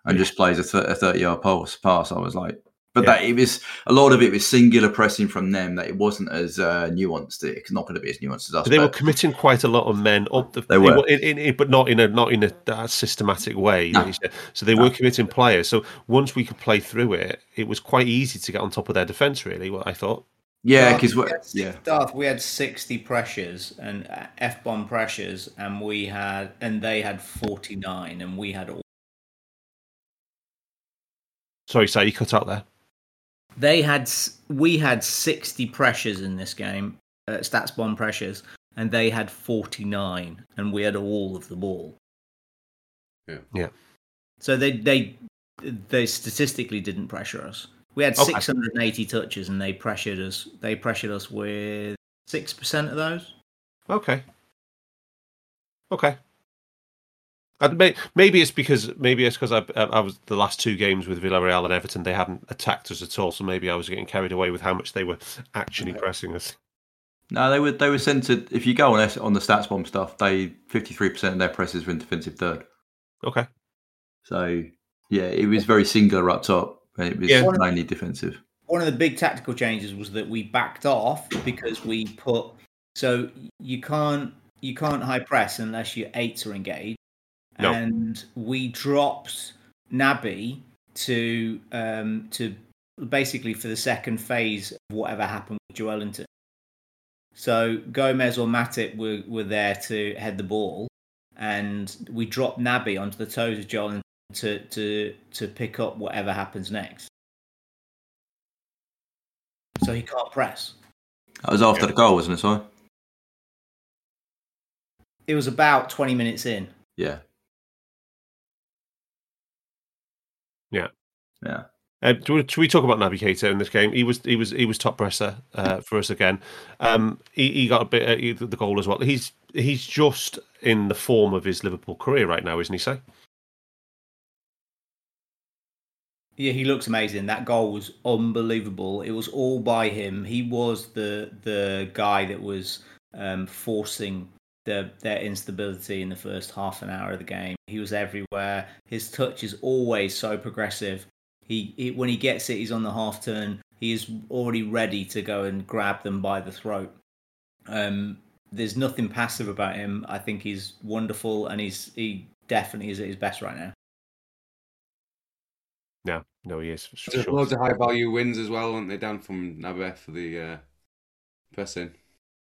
and just plays a, th- a thirty yard pass. Pass. I was like, But Yeah. that it was a lot of it was singular pressing from them. That it wasn't as uh, nuanced. It's not going to be as nuanced as us. But they were committing quite a lot of men up the. They were. in, in, in- but not in a not in a uh, systematic way. No. like you said. So they were committing players. So once we could play through it, it was quite easy to get on top of their defence. Really, what I thought. yeah, because we had- yeah, Darth, we had sixty pressures and uh, f bomb pressures, and we had and they had forty nine, and we had all. Sorry, sorry, you cut out there. They had we had sixty pressures in this game, uh, StatsBomb pressures, and they had forty nine, and we had all of the ball. Yeah. Yeah. So they they they statistically didn't pressure us. We had Okay. six hundred and eighty touches, and they pressured us. They pressured us with six percent of those. Okay. Okay. And may, maybe it's because maybe it's because I, um, I was the last two games with Villarreal and Everton they hadn't attacked us at all, so maybe I was getting carried away with how much they were actually pressing us. no, they were they were centered. If you go on on the StatsBomb stuff, they fifty three percent of their presses were in defensive third. Okay. So yeah, it was very singular up top. and It was Yeah. mainly defensive. one of the big tactical changes was that we backed off because we put so you can't you can't high press unless your eights are engaged No. and we dropped Naby to um to basically for the second phase of whatever happened with Joelinton. So Gomez or Matip were, were there to head the ball and we dropped Naby onto the toes of Joelinton to, to to pick up whatever happens next so he can't press. That was after the goal, wasn't it? Sorry. It was about 20 minutes in. Yeah. Yeah. Yeah. Uh, should we talk about Naby Keita in this game? He was he was he was top presser uh, for us again. Um, he, he got a bit uh, he- the goal as well. He's he's just in the form of his Liverpool career right now, isn't he? Say. Yeah, he looks amazing. That goal was unbelievable. It was all by him. He was the the guy that was um, forcing the, their instability in the first half an hour of the game. He was everywhere. His touch is always so progressive. He, he when he gets it, he's on the half turn. He is already ready to go and grab them by the throat. Um, there's nothing passive about him. I think he's wonderful, and he's he definitely is at his best right now. No, no, he is. For There's sure. loads of high value wins as well, aren't they, Dan, from Nabeth for the uh, pressing?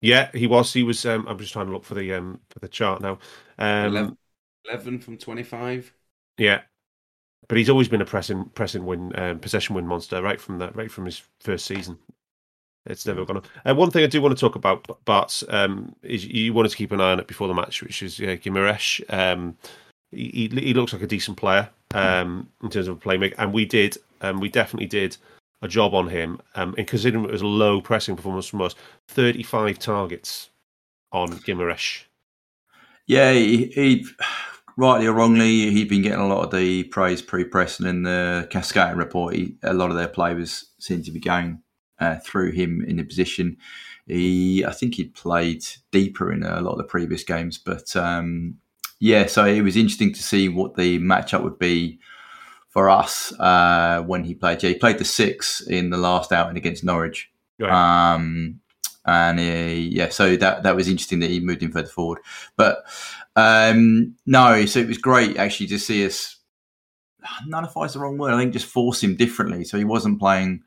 Yeah, he was. He was. Um, I'm just trying to look for the um for the chart now. Um, 11, 11 from 25. Yeah, but he's always been a pressing pressing win um, possession win monster right from that right from his first season. It's never gone. And one thing I do want to talk about, Bart, um, is you wanted to keep an eye on it before the match, which is uh, Guimarães. Um, he, he he looks like a decent player um, in terms of a playmaker, and we did, um, we definitely did a job on him. Um, and considering it was a low pressing performance from us, thirty-five targets on Guimarães. Yeah, he, he rightly or wrongly, he'd been getting a lot of the praise pre-press and in the Cascade report, he, a lot of their players seemed to be going uh, through him in the position. He, I think he'd played deeper in a lot of the previous games, but um, yeah, so it was interesting to see what the matchup would be for us uh, when he played. Yeah, he played the six in the last outing against Norwich. Um, and uh, yeah, so that that was interesting that he moved him further forward. But um, no, so it was great actually to see us. Nullify is the wrong word. I think just force him differently. So he wasn't playing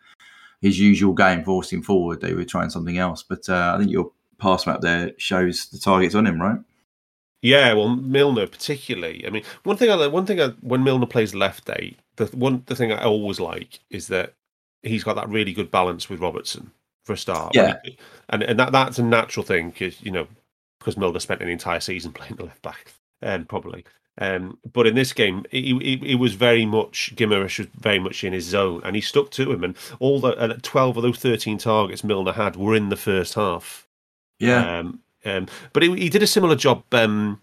his usual game, forcing forward. They were trying something else. But uh, I think your pass map there shows the targets on him, right? Yeah, well, Milner particularly. I mean, one thing I one thing I, when Milner plays left eight, the one the thing I always like is that he's got that really good balance with Robertson for a start. Yeah. he- and and that that's a natural thing because you know because Milner spent an entire season *laughs* playing the left back, um, probably. Um, but in this game, he, he, he was very much Guimarães was very much in his zone, and he stuck to him. And all the uh, twelve of those thirteen targets Milner had were in the first half. Yeah. Um, um, but he, he did a similar job. Um,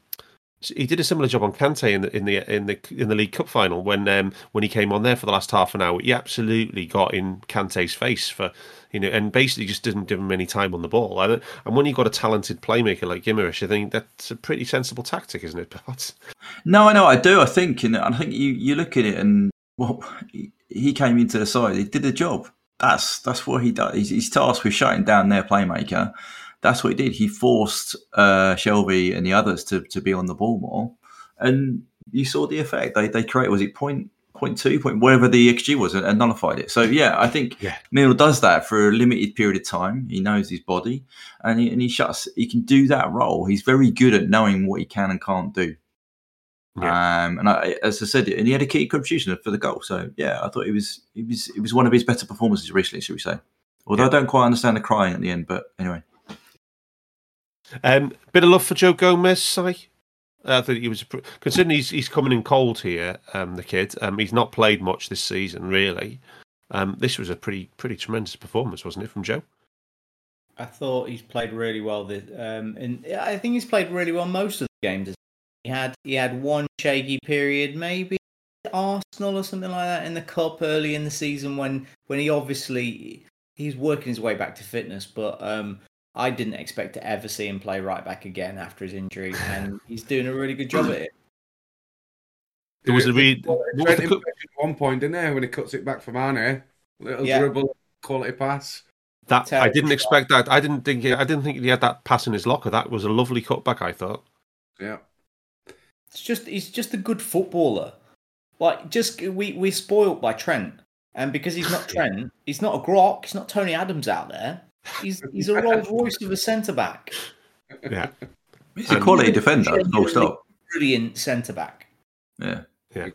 he did a similar job on Kante in the in the in the in the League Cup final when um, when he came on there for the last half an hour. He absolutely got in Kante's face for you know, and basically just didn't give him any time on the ball. And, when you've got a talented playmaker like Guimarães, I think that's a pretty sensible tactic, isn't it? *laughs* But No, I know, I do. I think, and I think you, you look at it and well, he came into the side. He did the job. That's that's what he does. He's, he's tasked with shutting down their playmaker. That's what he did. He forced uh, Shelvey and the others to, to be on the ball more, and you saw the effect. They they created was it point point two point whatever the xG was and, and nullified it. So yeah, I think Yeah. Neal does that for a limited period of time. He knows his body, and he and he shuts. He can do that role. He's very good at knowing what he can and can't do. Um, and I, as I said, and he had a key contribution for the goal. So yeah, I thought it was it was it was one of his better performances recently, should we say? Although I don't quite understand the crying at the end, but anyway. Um, bit of love for Joe Gomez, Si. I think he was considering he's he's coming in cold here. Um, the kid, um, he's not played much this season, really. Um, this was a pretty pretty tremendous performance, wasn't it, from Joe? I thought he's played really well. This, um, and I think he's played really well most of the games. He had he had one shaky period, maybe Arsenal or something like that in the cup early in the season when when he obviously he's working his way back to fitness. But um, I didn't expect to ever see him play right back again after his injury, and he's doing a really good job at it. There was a re- what was Trent the at one point, didn't there, when he cuts it back from Arne? Little Yeah. dribble, quality pass. that I didn't expect that. I didn't think I didn't think he had that pass in his locker. That was a lovely cutback. I thought. Yeah. It's just he's just a good footballer. Like just we we're spoilt by Trent, and because he's not *sighs* Trent, he's not a Grok, he's not Tony Adams out there. He's *laughs* he's a Rolls Royce of a centre back, Yeah, He's a And- quality defender, full stop. brilliant centre back. Yeah. Yeah.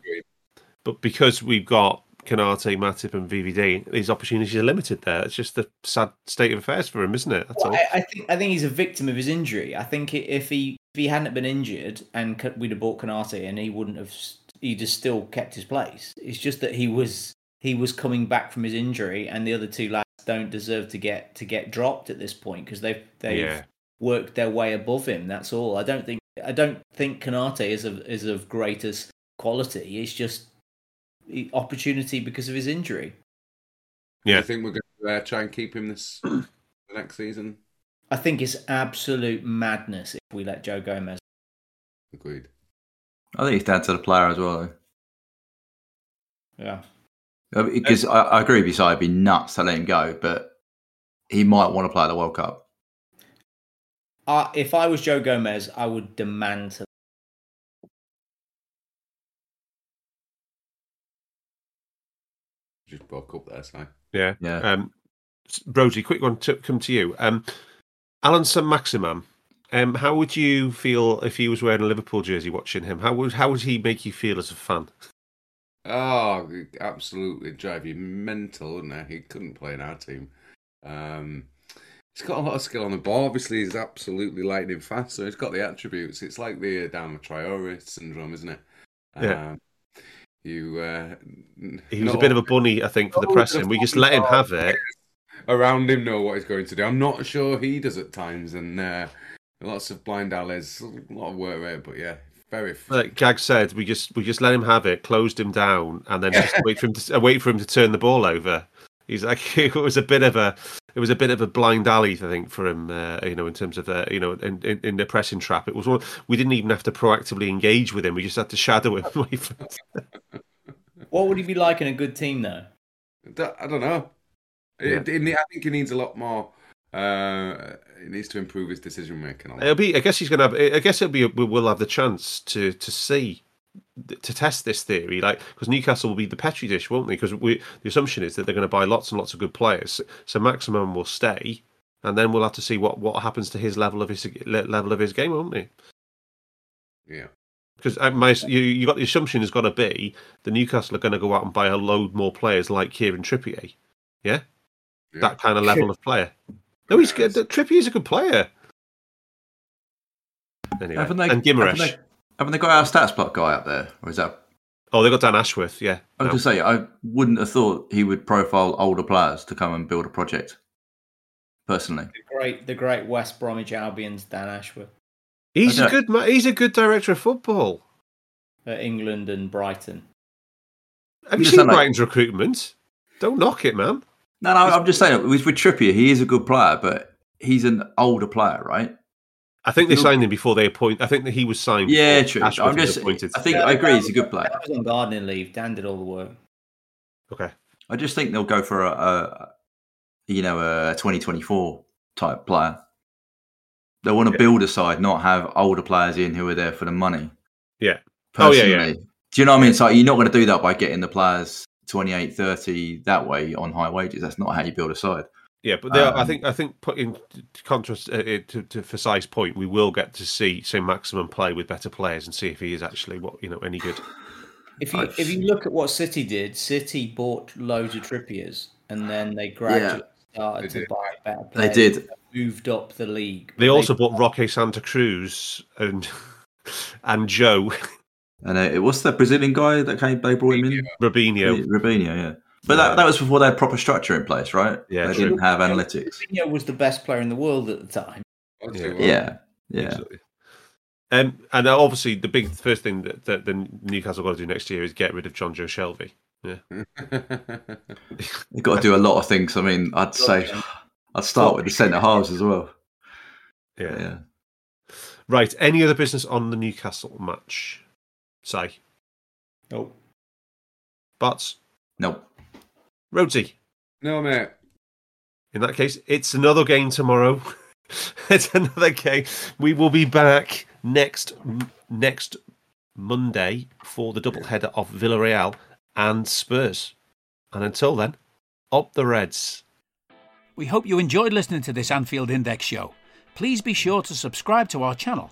But because we've got Konaté, Matip, and VVD, these opportunities are limited. There, it's just the sad state of affairs for him, isn't it? That's Well, all. I, I think I think he's a victim of his injury. I think if he if he hadn't been injured and we'd have bought Konaté and he wouldn't have, he'd have still kept his place. It's just that he was he was coming back from his injury, and the other two lads don't deserve to get to get dropped at this point because they've they've Yeah. worked their way above him. That's all. I don't think I don't think Konaté is of is of greatest quality. It's just opportunity because of his injury. Do Yeah. you think we're going to uh, try and keep him this *clears throat* next season? I think it's absolute madness if we let Joe Gomez. Agreed. I think he's down to the player as well. Yeah. Though. Because I, I agree with you, Si, it'd be nuts to let him go, but he might want to play at the World Cup. Uh, if I was Joe Gomez, I would demand to. Just broke up there, Si. Yeah. Yeah. Um, Rhodesy, quick one to come to you. Um, Allan Saint-Maximin. Um, how would you feel if he was wearing a Liverpool jersey watching him? How would how would he make you feel as a fan? Oh, it absolutely drive you mental, wouldn't he? He couldn't play in our team. Um, he's got a lot of skill on the ball. Obviously, he's absolutely lightning fast, so he's got the attributes. It's like the Adama Traore syndrome, isn't it? Yeah. Um, you. Uh, He was a bit of a bunny, I think, for the pressing. We just let him have it. Around him know what he's going to do. I'm not sure he does at times, and uh, lots of blind alleys, a lot of work rate, but yeah, very. Like Gag said, we just we just let him have it, closed him down, and then just wait for him to uh, wait for him to turn the ball over. He's like *laughs* it was a bit of a it was a bit of a blind alley, I think, for him. Uh, you know, in terms of the you know in, in, in the pressing trap, it was one we didn't even have to proactively engage with him. We just had to shadow him. *laughs* wait for him to- *laughs* What would he be like in a good team, though? I don't know. It, it, I think he needs a lot more. Uh, he needs to improve his decision making. It'll be. I guess he's gonna have. I guess it'll be. We will have the chance to to see to test this theory, like because Newcastle will be the petri dish, won't they? Because we the assumption is that they're going to buy lots and lots of good players. So Maximin will stay, and then we'll have to see what what happens to his level of his level of his game, won't we? Yeah. Because my you you got the assumption has got to be the Newcastle are going to go out and buy a load more players like Kieran Trippier, yeah, Yeah. that kind of level of player. No, he's good. Trippier's a good player. Anyway, Haven't they, and Guimarães. Haven't they, haven't they got our stats block guy up there? Or is that. Oh, they got Dan Ashworth. Yeah, I was No. going to say, I wouldn't have thought he would profile older players to come and build a project, personally. The great, the great West Bromwich Albion's Dan Ashworth he's I a don't- good. He's a good director of football. at England and Brighton. Have you Just seen sound like- Brighton's recruitment? Don't knock it, man. No, no, I'm just saying, with, with Trippier, he is a good player, but he's an older player, right? I think they No. signed him before they appoint. I think that he was signed. Yeah, true. Ashworth I'm was just, appointed. I think I agree, he's a good player. Dan was on gardening leave. Dan did all the work. Okay. I just think they'll go for a, a you know a 2024 type player. They want to Yeah. build a side, not have older players in who are there for the money. Yeah. Oh, yeah, yeah. do you know what I mean? So you're not going to do that by getting the players 28, 30 that way on high wages. That's not how you build a side. Yeah, but there, I Um, think I think put in contrast uh, to, to Fasai's point, we will get to see Saint-Maximin play with better players and see if he is actually what you know any good. If you if you look at what City did, City bought loads of Trippiers, and then they gradually started They to did. buy better players. They players. did. moved up the league. They also bought Roque Santa Cruz and *laughs* and Joe And uh, what's that Brazilian guy that came? They brought him in. Robinho. Rubinho, yeah. But that, that was before they had proper structure in place, right? Yeah, they true. didn't have analytics. Coutinho was the best player in the world at the time. Yeah. Yeah, yeah. Absolutely. Um, and obviously, the big first thing that, that the Newcastle got to do next year is get rid of Jonjo Shelvey. Yeah, You've got to do a lot of things. I mean, I'd say I'd start with the centre halves as well. yeah, Yeah. Right. Any other business on the Newcastle match? Say, Nope. but Nope. Rhodesy. no, mate. In that case, it's another game tomorrow. *laughs* it's another game. We will be back next next Monday for the double header of Villarreal and Spurs. And until then, up the Reds. We hope you enjoyed listening to this Anfield Index show. Please be sure to subscribe to our channel